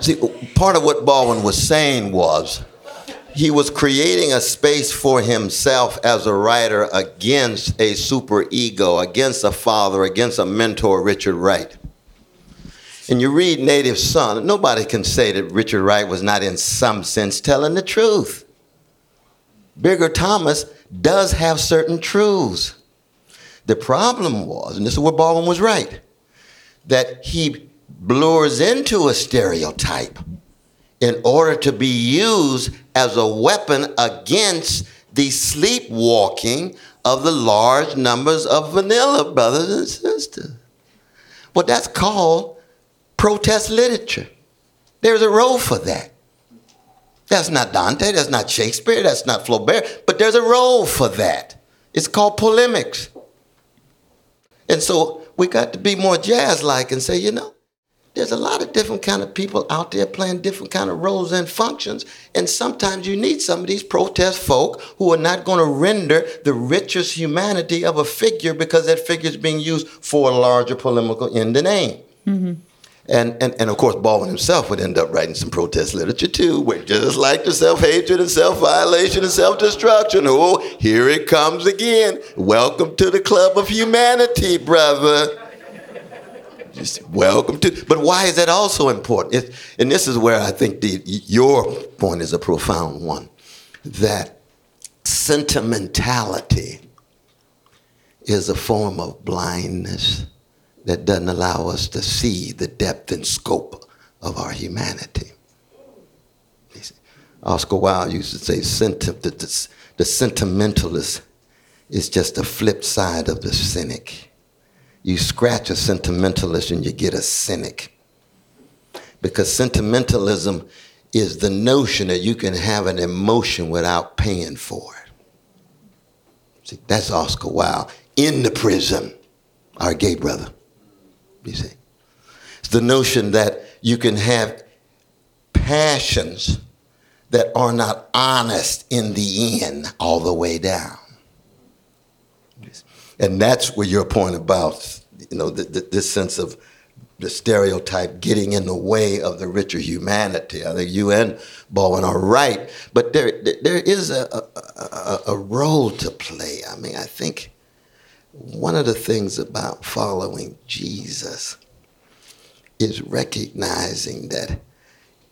see, part of what Baldwin was saying was he was creating a space for himself as a writer against a super ego, against a father, against a mentor, Richard Wright. And you read Native Son, nobody can say that Richard Wright was not in some sense telling the truth. Bigger Thomas does have certain truths. The problem was, and this is where Baldwin was right, that he blurs into a stereotype in order to be used as a weapon against the sleepwalking of the large numbers of vanilla brothers and sisters. Well, that's called protest literature. There's a role for that. That's not Dante, that's not Shakespeare, that's not Flaubert, but there's a role for that. It's called polemics. And so we got to be more jazz like and say, you know, there's a lot of different kind of people out there playing different kind of roles and functions and sometimes you need some of these protest folk who are not going to render the richest humanity of a figure because that figure is being used for a larger polemical end and aim. Mm-hmm. and, and, and of course baldwin himself would end up writing some protest literature too where just like the self-hatred and self-violation and self-destruction oh here it comes again. Welcome to the club of humanity brother Just welcome to. But why is that also important? It, and this is where I think the, your point is a profound one. That sentimentality is a form of blindness that doesn't allow us to see the depth and scope of our humanity. Oscar Wilde used to say, the, the, the sentimentalist is just the flip side of the cynic. You scratch a sentimentalist and you get a cynic. Because sentimentalism is the notion that you can have an emotion without paying for it. See, that's Oscar Wilde in the prison, our gay brother. You see, it's the notion that you can have passions that are not honest in the end all the way down. And that's where your point about, you know, this sense of the stereotype getting in the way of the richer humanity. I think you and Baldwin are right, but there there is a, a, a, role to play. I mean, I think one of the things about following Jesus is recognizing that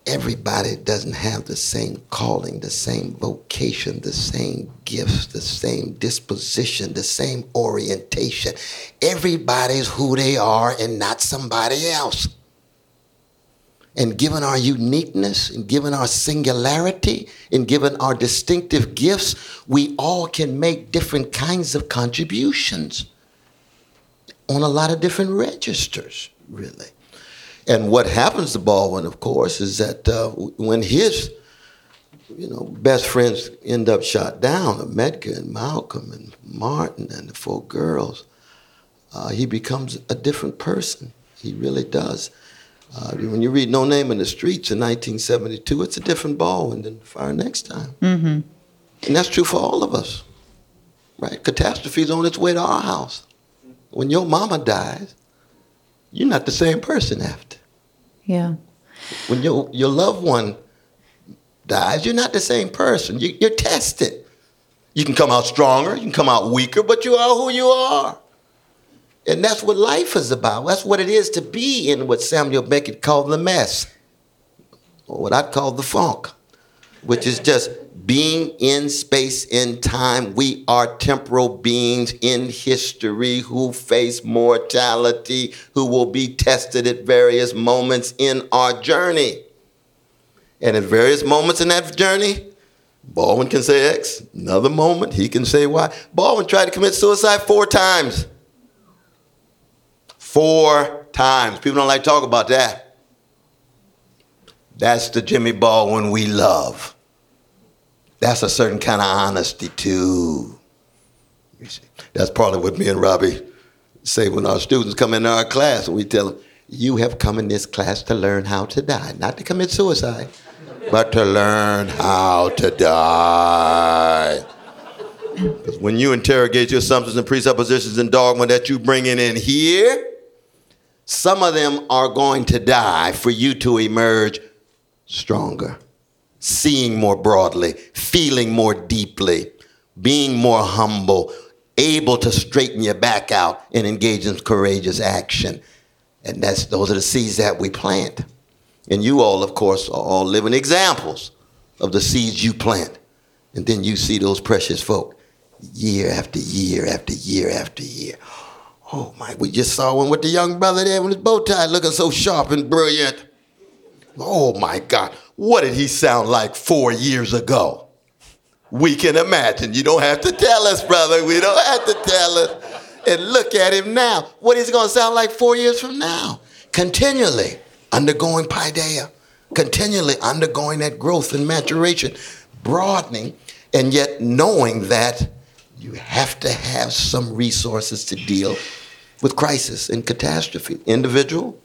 everybody doesn't have the same calling, the same vocation, the same gifts, the same disposition, the same orientation. Everybody's who they are and not somebody else. And given our uniqueness and given our singularity and given our distinctive gifts, we all can make different kinds of contributions on a lot of different registers, really. And what happens to Baldwin, of course, is that uh, when his you know, best friends end up shot down, Medgar and Malcolm and Martin and the four girls, uh, he becomes a different person. He really does. Uh, when you read No Name in the Streets in 1972, it's a different Baldwin than Fire Next Time. Mm-hmm. And that's true for all of us, right? Catastrophe is on its way to our house. When your mama dies, you're not the same person after. Yeah. When your, your loved one dies, you're not the same person. You, you're tested. You can come out stronger, you can come out weaker, but you are who you are. And that's what life is about. That's what it is to be in what Samuel Beckett called the mess, or what I'd call the funk, which is just being in space in time. We are temporal beings in history who face mortality, who will be tested at various moments in our journey. And at various moments in that journey, Baldwin can say X. Another moment, he can say Y. Baldwin tried to commit suicide four times. Four times. People don't like to talk about that. That's the Jimmy Baldwin we love. That's a certain kind of honesty too. That's probably what me and Robbie say when our students come into our class we tell them, you have come in this class to learn how to die, not to commit suicide, but to learn how to die. Because when you interrogate your assumptions and presuppositions and dogma that you bring in in here, some of them are going to die for you to emerge stronger, seeing more broadly, feeling more deeply, being more humble, able to straighten your back out and engage in courageous action. And that's those are the seeds that we plant. And you all, of course, are all living examples of the seeds you plant. And then you see those precious folk year after year after year after year Oh my, we just saw one with the young brother there with his bow tie looking so sharp and brilliant. Oh my God, what did he sound like four years ago? We can imagine. You don't have to tell us, brother. We don't have to tell us. And look at him now. What is he going to sound like four years from now? Continually undergoing paideia, continually undergoing that growth and maturation, broadening, and yet knowing that you have to have some resources to deal with crisis and catastrophe individual,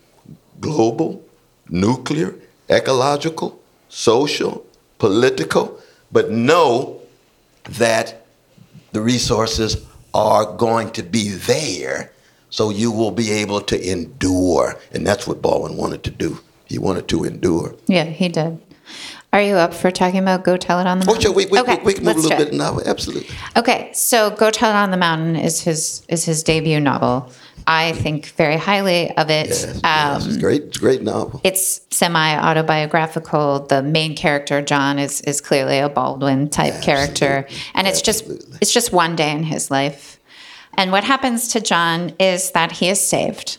global, nuclear, ecological, social, political, but know that the resources are going to be there so you will be able to endure. And that's what Baldwin wanted to do. He wanted to endure. Yeah, he did. Are you up for talking about Go Tell It on the Mountain? Oh, sure. We, we, okay, we, we can move a little bit now. Absolutely. Okay, so Go Tell It on the Mountain is his is his debut novel. I think very highly of it. Yes, yes, um, it's great. It's a great novel. it's semi autobiographical. The main character, John, is is clearly a Baldwin type character, and it's Absolutely. just it's just one day in his life. And what happens to John is that he is saved,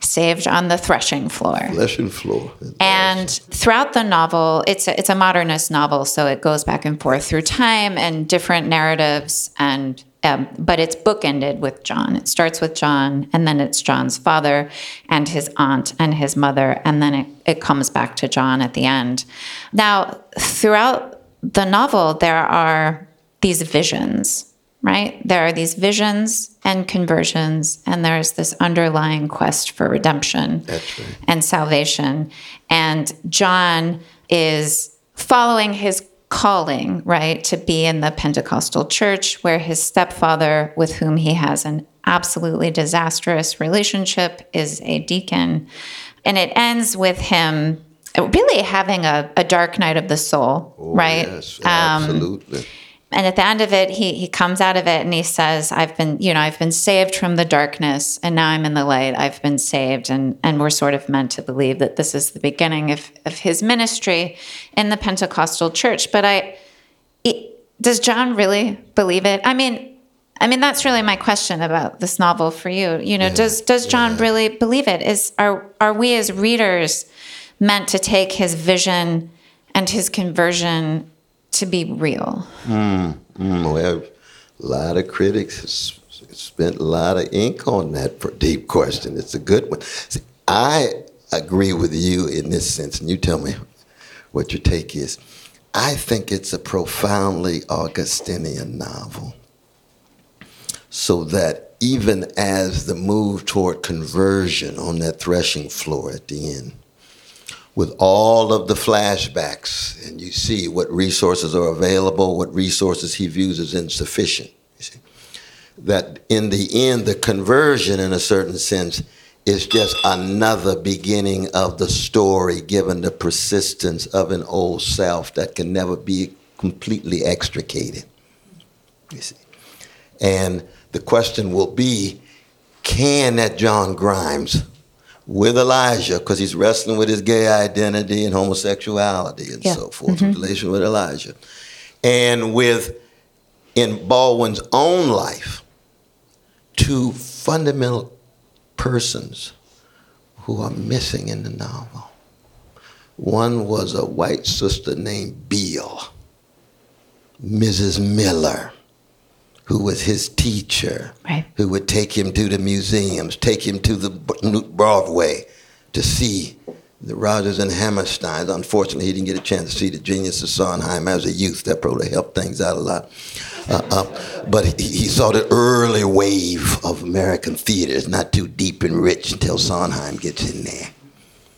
saved on the threshing floor. And floor. And throughout the novel, it's a, it's a modernist novel, so it goes back and forth through time and different narratives, and um, but it's bookended with John. It starts with John, and then it's John's father and his aunt and his mother, and then it, it comes back to John at the end. Now, throughout the novel, there are these visions, right? There are these visions and conversions, and there's this underlying quest for redemption right. and salvation. And John is following his calling, right, to be in the Pentecostal church, where his stepfather, with whom he has an absolutely disastrous relationship, is a deacon. And it ends with him really having a, a dark night of the soul, right? Oh, Yes, Um, absolutely. And at the end of it, he he comes out of it and he says, "I've been, you know, I've been saved from the darkness, and now I'm in the light. I've been saved." And and we're sort of meant to believe that this is the beginning of of his ministry in the Pentecostal church. But I, it, does John really believe it? I mean. I mean that's really my question about this novel for you. You know, does does John really believe it? Is are are we as readers meant to take his vision and his conversion to be real? Mm, well, a lot of critics has spent a lot of ink on that deep question. It's a good one. See, I agree with you in this sense, and you tell me what your take is. I think it's a profoundly Augustinian novel. So that even as the move toward conversion on that threshing floor at the end, with all of the flashbacks, and you see what resources are available, what resources he views as insufficient. You see, that in the end, the conversion, in a certain sense, is just another beginning of the story, given the persistence of an old self that can never be completely extricated. You see, and the question will be, can that John Grimes? With Elijah because he's wrestling with his gay identity and homosexuality and Yeah. so forth, in relation with Elijah. And with, in Baldwin's own life, two fundamental persons who are missing in the novel. One was a white sister named Beale, Mrs. Miller, who was his teacher Right. who would take him to the museums, take him to the Broadway to see the Rodgers and Hammersteins. Unfortunately, he didn't get a chance to see the Genius of Sondheim as a youth. That probably helped things out a lot. Uh, uh, but he, he saw the early wave of American theater. It's not too deep and rich until Sondheim gets in there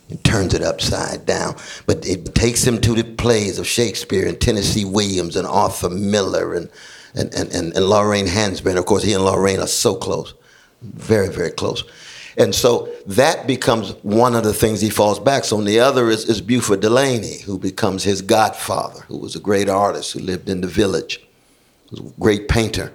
and turns it upside down. But it takes him to the plays of Shakespeare and Tennessee Williams and Arthur Miller and, and, and, and, and Lorraine Hansberry. Of course, he and Lorraine are so close, very, very close. And so that becomes one of the things he falls back on. The other is, is Beauford Delaney, who becomes his godfather, who was a great artist who lived in the village, was a great painter.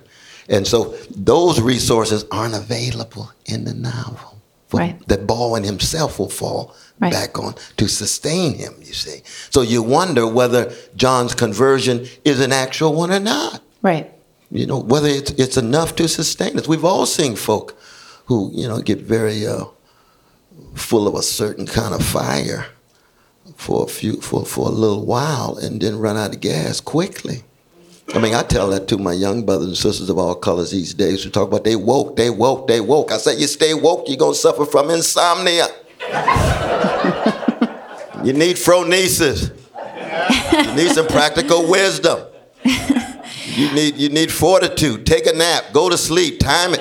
And so those resources aren't available in the novel. Right. That Baldwin himself will fall Right. back on to sustain him, you see. So you wonder whether John's conversion is an actual one or not. Right. You know, whether it's, it's enough to sustain us. We've all seen folk who, you know, get very uh, full of a certain kind of fire for a few for, for a little while and then run out of gas quickly. I mean, I tell that to my young brothers and sisters of all colors these days who talk about they woke, they woke, they woke. I say, you stay woke, you're gonna suffer from insomnia. <laughs> you need phronesis. You need some practical wisdom. You need you need fortitude. Take a nap. Go to sleep. Time it.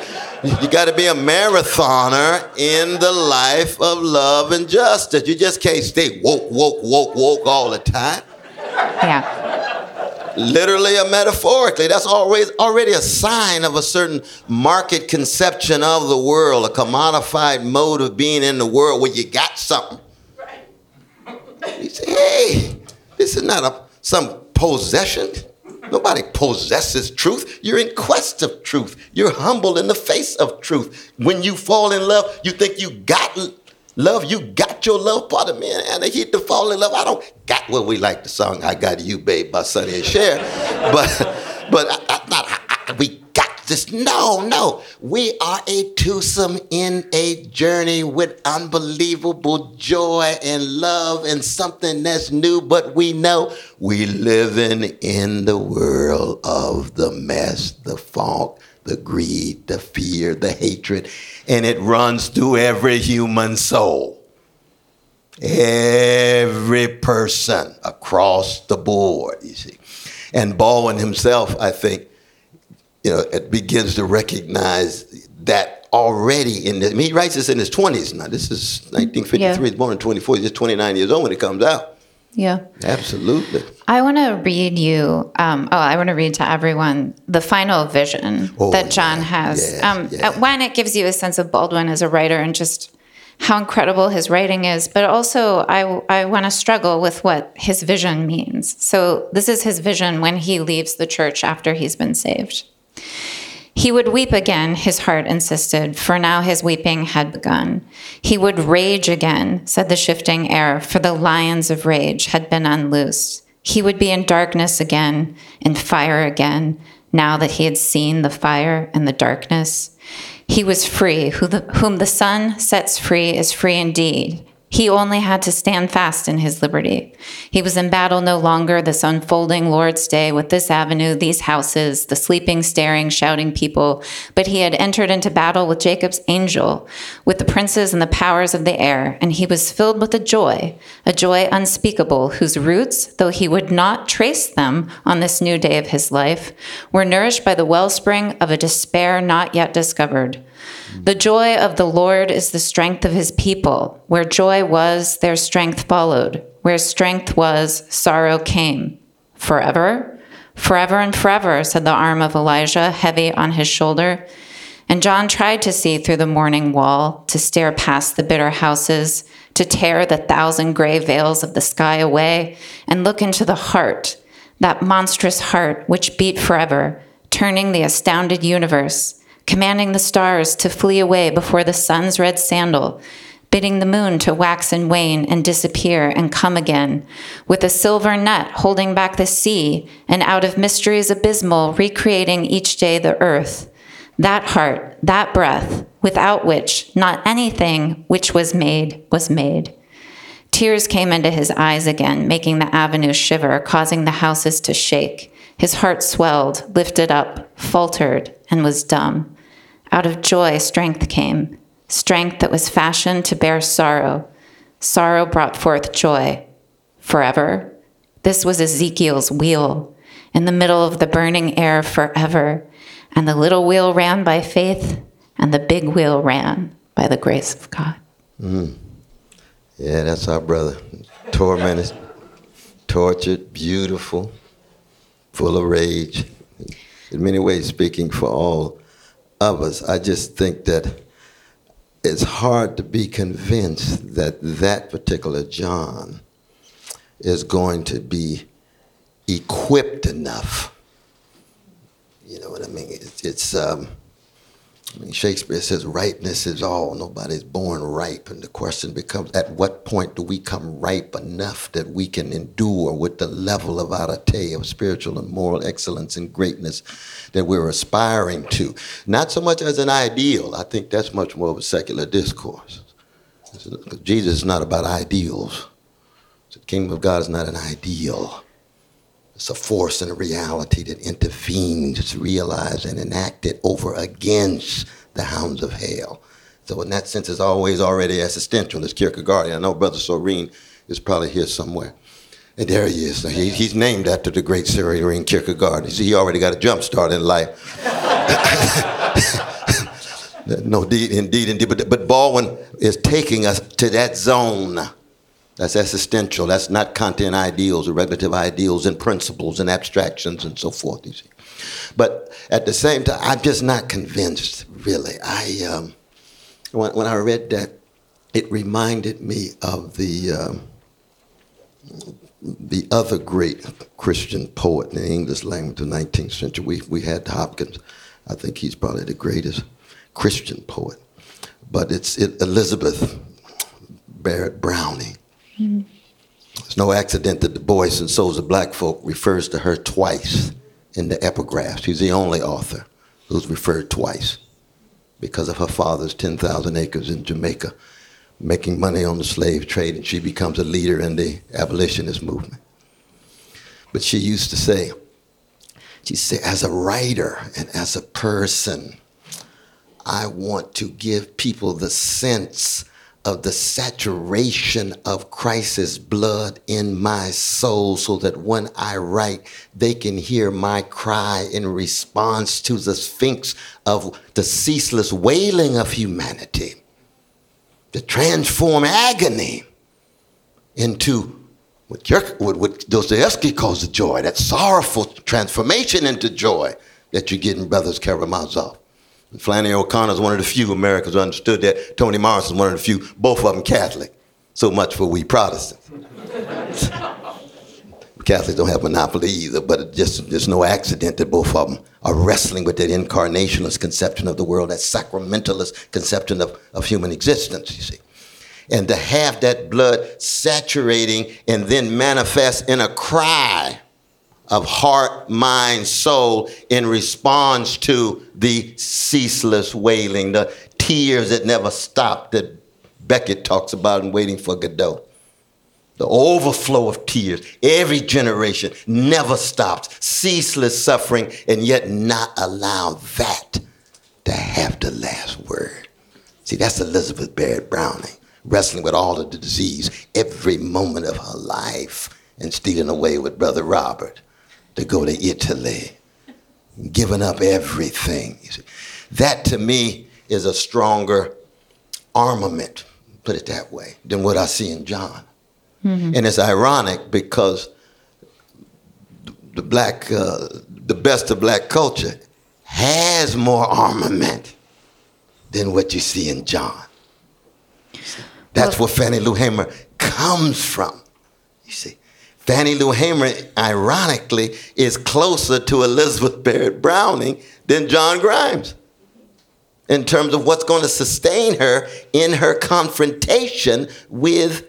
You got to be a marathoner in the life of love and justice. You just can't stay woke, woke, woke, woke all the time. Yeah. Literally or metaphorically. That's always already a sign of a certain market conception of the world, a commodified mode of being in the world where you got something. Right. You say, hey, this is not a some possession. Nobody possesses truth. You're in quest of truth. You're humble in the face of truth. When you fall in love, you think you got love. You got your love part of me, and I hit to fall in love. I don't got what we like the song "I Got You, Babe" by Sonny and Cher, <laughs> but but I, this. No, no, we are a twosome in a journey with unbelievable joy and love and something that's new. But we know we living in the world of the mess, the funk, the greed, the fear, the hatred, and it runs through every human soul. Every person across the board, you see. And Baldwin himself, I think, you know, it begins to recognize that already in the, he writes this in his 20s now. This is 1953. Yeah. He's born in 24. He's just 29 years old when it comes out. Yeah. Absolutely. I want to read you. Um, oh, I want to read to everyone the final vision Oh, that John yeah, has. yeah, um, yeah. One, it gives you a sense of Baldwin as a writer and just how incredible his writing is. But also, I I want to struggle with what his vision means. So this is his vision when he leaves the church after he's been saved. He would weep again, his heart insisted, for now his weeping had begun. He would rage again, said the shifting air, for the lions of rage had been unloosed. He would be in darkness again, in fire again, now that he had seen the fire and the darkness. He was free. Who the, whom the Son sets free is free indeed. He only had to stand fast in his liberty. He was in battle no longer, this unfolding Lord's Day with this avenue, these houses, the sleeping, staring, shouting people, but he had entered into battle with Jacob's angel, with the princes and the powers of the air, and he was filled with a joy, a joy unspeakable, whose roots, though he would not trace them on this new day of his life, were nourished by the wellspring of a despair not yet discovered. The joy of the Lord is the strength of his people. Where joy was, their strength followed. Where strength was, sorrow came. Forever? Forever and forever, said the arm of Elisha, heavy on his shoulder. And John tried to see through the morning wall, to stare past the bitter houses, to tear the thousand gray veils of the sky away, and look into the heart, that monstrous heart which beat forever, turning the astounded universe, commanding the stars to flee away before the sun's red sandal, bidding the moon to wax and wane and disappear and come again, with a silver net holding back the sea, and out of mysteries abysmal recreating each day the earth. That heart, that breath, without which not anything which was made was made. Tears came into his eyes again, making the avenue shiver, causing the houses to shake. His heart swelled, lifted up, faltered, and was dumb. Out of joy, strength came, strength that was fashioned to bear sorrow. Sorrow brought forth joy. Forever. This was Ezekiel's wheel, in the middle of the burning air forever. And the little wheel ran by faith, and the big wheel ran by the grace of God. Mm. Yeah, that's our brother. Tormented, tortured, beautiful, full of rage. In many ways, speaking for all us, I just think that it's hard to be convinced that that particular John is going to be equipped enough. You know what I mean? It's, it's um, I mean, Shakespeare says ripeness is all. Nobody's born ripe. And the question becomes at what point do we come ripe enough that we can endure with the level of arete, of spiritual and moral excellence and greatness that we're aspiring to? Not so much as an ideal. I think that's much more of a secular discourse. Jesus is not about ideals. The kingdom of God is not an ideal. It's a force and a reality that intervenes, realized, and enacted over against the hounds of hell. So in that sense, it's always already existential. It's Kierkegaard. I know Brother Soreen is probably here somewhere. And there he is. He, he's named after the great Søren Kierkegaard. You see, he already got a jump start in life. <laughs> no, indeed, indeed, indeed. But, but Baldwin is taking us to that zone. That's existential. That's not Kantian ideals or regulative ideals and principles and abstractions and so forth. You see, but at the same time, I'm just not convinced. Really, I um, when, when I read that, it reminded me of the um, the other great Christian poet in the English language of the 19th century. We, we had Hopkins. I think he's probably the greatest Christian poet. But it's it, Elizabeth Barrett Browning. Mm-hmm. It's no accident that Du Bois and Souls of Black Folk refers to her twice in the epigraph. She's the only author who's referred twice because of her father's 10,000 acres in Jamaica making money on the slave trade, and she becomes a leader in the abolitionist movement. But she used to say, she said, as a writer and as a person, I want to give people the sense of the saturation of Christ's blood in my soul so that when I write, they can hear my cry in response to the sphinx of the ceaseless wailing of humanity to transform agony into what, what, what Dostoevsky calls the joy, that sorrowful transformation into joy that you're getting, Brothers Karamazov. Flannery O'Connor is one of the few Americans who understood that. Toni Morrison is one of the few, both of them Catholic. So much for we Protestants. <laughs> Catholics don't have monopoly either, but it just there's no accident that both of them are wrestling with that incarnationalist conception of the world, that sacramentalist conception of, of human existence, you see. And to have that blood saturating and then manifest in a cry of heart, mind, soul in response to the ceaseless wailing, the tears that never stop that Beckett talks about in Waiting for Godot the overflow of tears. Every generation never stops, ceaseless suffering, and yet not allow that to have the last word. See, that's Elizabeth Barrett Browning, wrestling with all of the disease every moment of her life and stealing away with Brother Robert to go to Italy, giving up everything. That to me is a stronger armament, put it that way, than what I see in John. Mm-hmm. And it's ironic because the black, uh, the best of black culture has more armament than what you see in John. That's well, where Fannie Lou Hamer comes from. You see, Fannie Lou Hamer, ironically, is closer to Elizabeth Barrett Browning than John Grimes in terms of what's going to sustain her in her confrontation with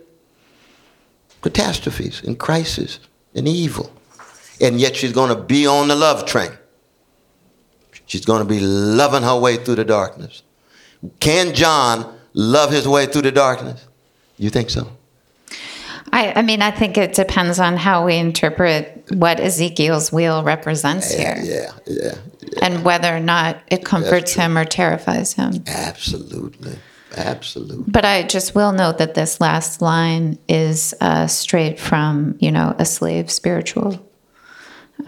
catastrophes and crises and evil. And yet she's going to be on the love train. She's going to be loving her way through the darkness. Can John love his way through the darkness? You think so? I, I mean, I think it depends on how we interpret what Ezekiel's wheel represents yeah, here. Yeah, yeah, yeah. And whether or not it comforts him or terrifies him. Absolutely. Absolutely. But I just will note that this last line is uh, straight from, you know, a slave spiritual,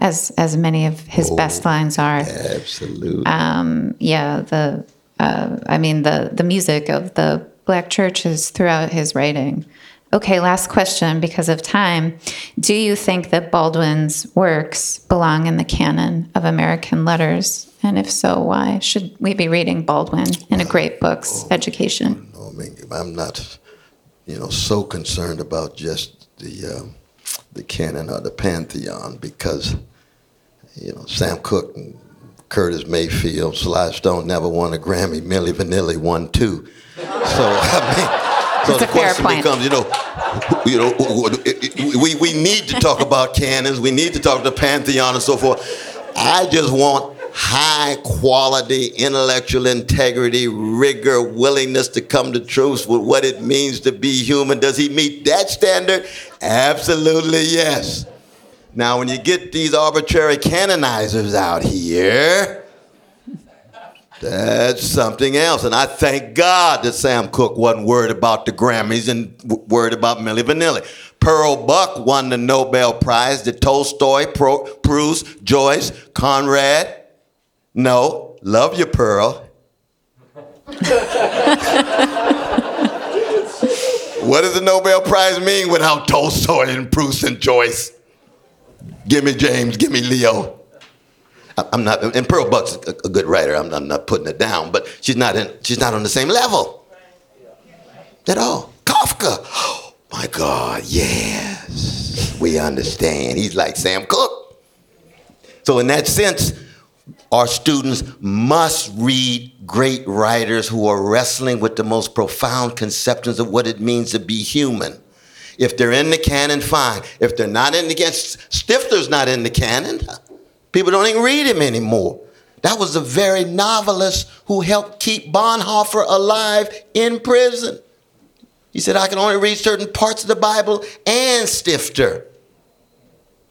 as as many of his oh, best lines are. Absolutely. Um, yeah, the uh, I mean the the music of the black churches throughout his writing. Okay, last question because of time. Do you think that Baldwin's works belong in the canon of American letters? And if so, why? Should we be reading Baldwin in a great books oh, education? I mean, I'm not, you know, so concerned about just the uh, the canon or the pantheon because, you know, Sam Cooke and Curtis Mayfield, Sly Stone never won a Grammy. Milli Vanilli won two. So <laughs> I mean, so That's the question point. becomes, you know, you know, we, we need to talk about canons. We need to talk the pantheon and so forth. I just want high quality intellectual integrity, rigor, willingness to come to truth with what it means to be human. Does he meet that standard? Absolutely yes. Now, when you get these arbitrary canonizers out here, that's something else. And I thank God that Sam Cooke wasn't worried about the Grammys and worried about Milli Vanilli. Pearl Buck won the Nobel Prize. Did Tolstoy, Proust, Joyce, Conrad, no, love you, Pearl. <laughs> what does the Nobel Prize mean without Tolstoy and Proust and Joyce? Give me James, give me Leo. I'm not, and Pearl Buck's a, good writer. I'm not, I'm not, putting it down, but she's not in, she's not on the same level at all. Kafka, oh <gasps> my God, yes. we understand. He's like Sam Cooke. So, in that sense, our students must read great writers who are wrestling with the most profound conceptions of what it means to be human. If they're in the canon, fine. If they're not in the canon, Stifter's not in the canon. People don't even read him anymore. That was the very novelist who helped keep Bonhoeffer alive in prison. He said, I can only read certain parts of the Bible and Stifter.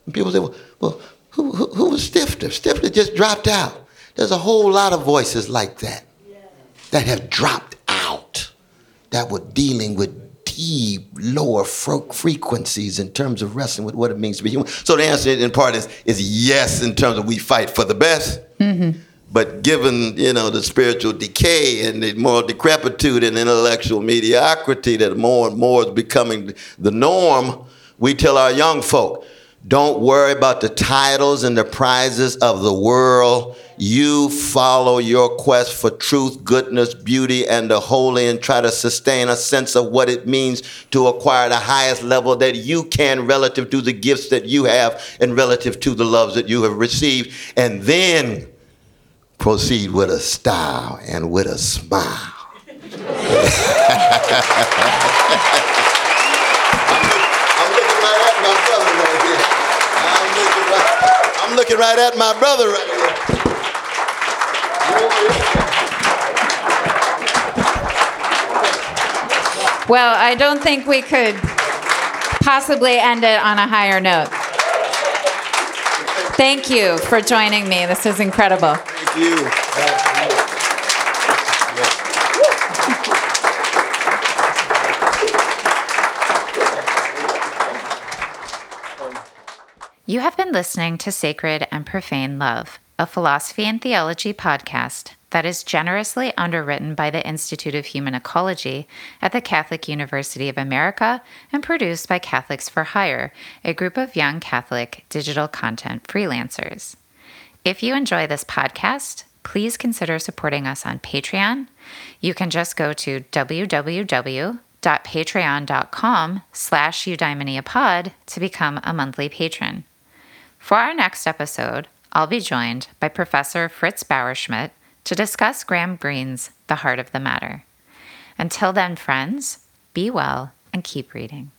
And people say, well, well who, who, who was Stifter? Stifter just dropped out. There's a whole lot of voices like that that have dropped out that were dealing with lower frequencies in terms of wrestling with what it means to be human. So the answer in part is, is yes in terms of we fight for the best. Mm-hmm. But given you know the spiritual decay and the moral decrepitude and intellectual mediocrity that more and more is becoming the norm, we tell our young folk, don't worry about the titles and the prizes of the world. You follow your quest for truth, goodness, beauty, and the holy, and try to sustain a sense of what it means to acquire the highest level that you can relative to the gifts that you have and relative to the loves that you have received. And then proceed with a style and with a smile. <laughs> looking right at my brother right. Well, I don't think we could possibly end it on a higher note. Thank you for joining me. This is incredible. Thank you. You have been listening to Sacred and Profane Love, a philosophy and theology podcast that is generously underwritten by the Institute of Human Ecology at the Catholic University of America and produced by Catholics for Hire, a group of young Catholic digital content freelancers. If you enjoy this podcast, please consider supporting us on Patreon. You can just go to www.patreon.com slash eudimoniapod to become a monthly patron. For our next episode, I'll be joined by Professor Fritz Bauerschmidt to discuss Graham Greene's The Heart of the Matter. Until then, friends, be well and keep reading.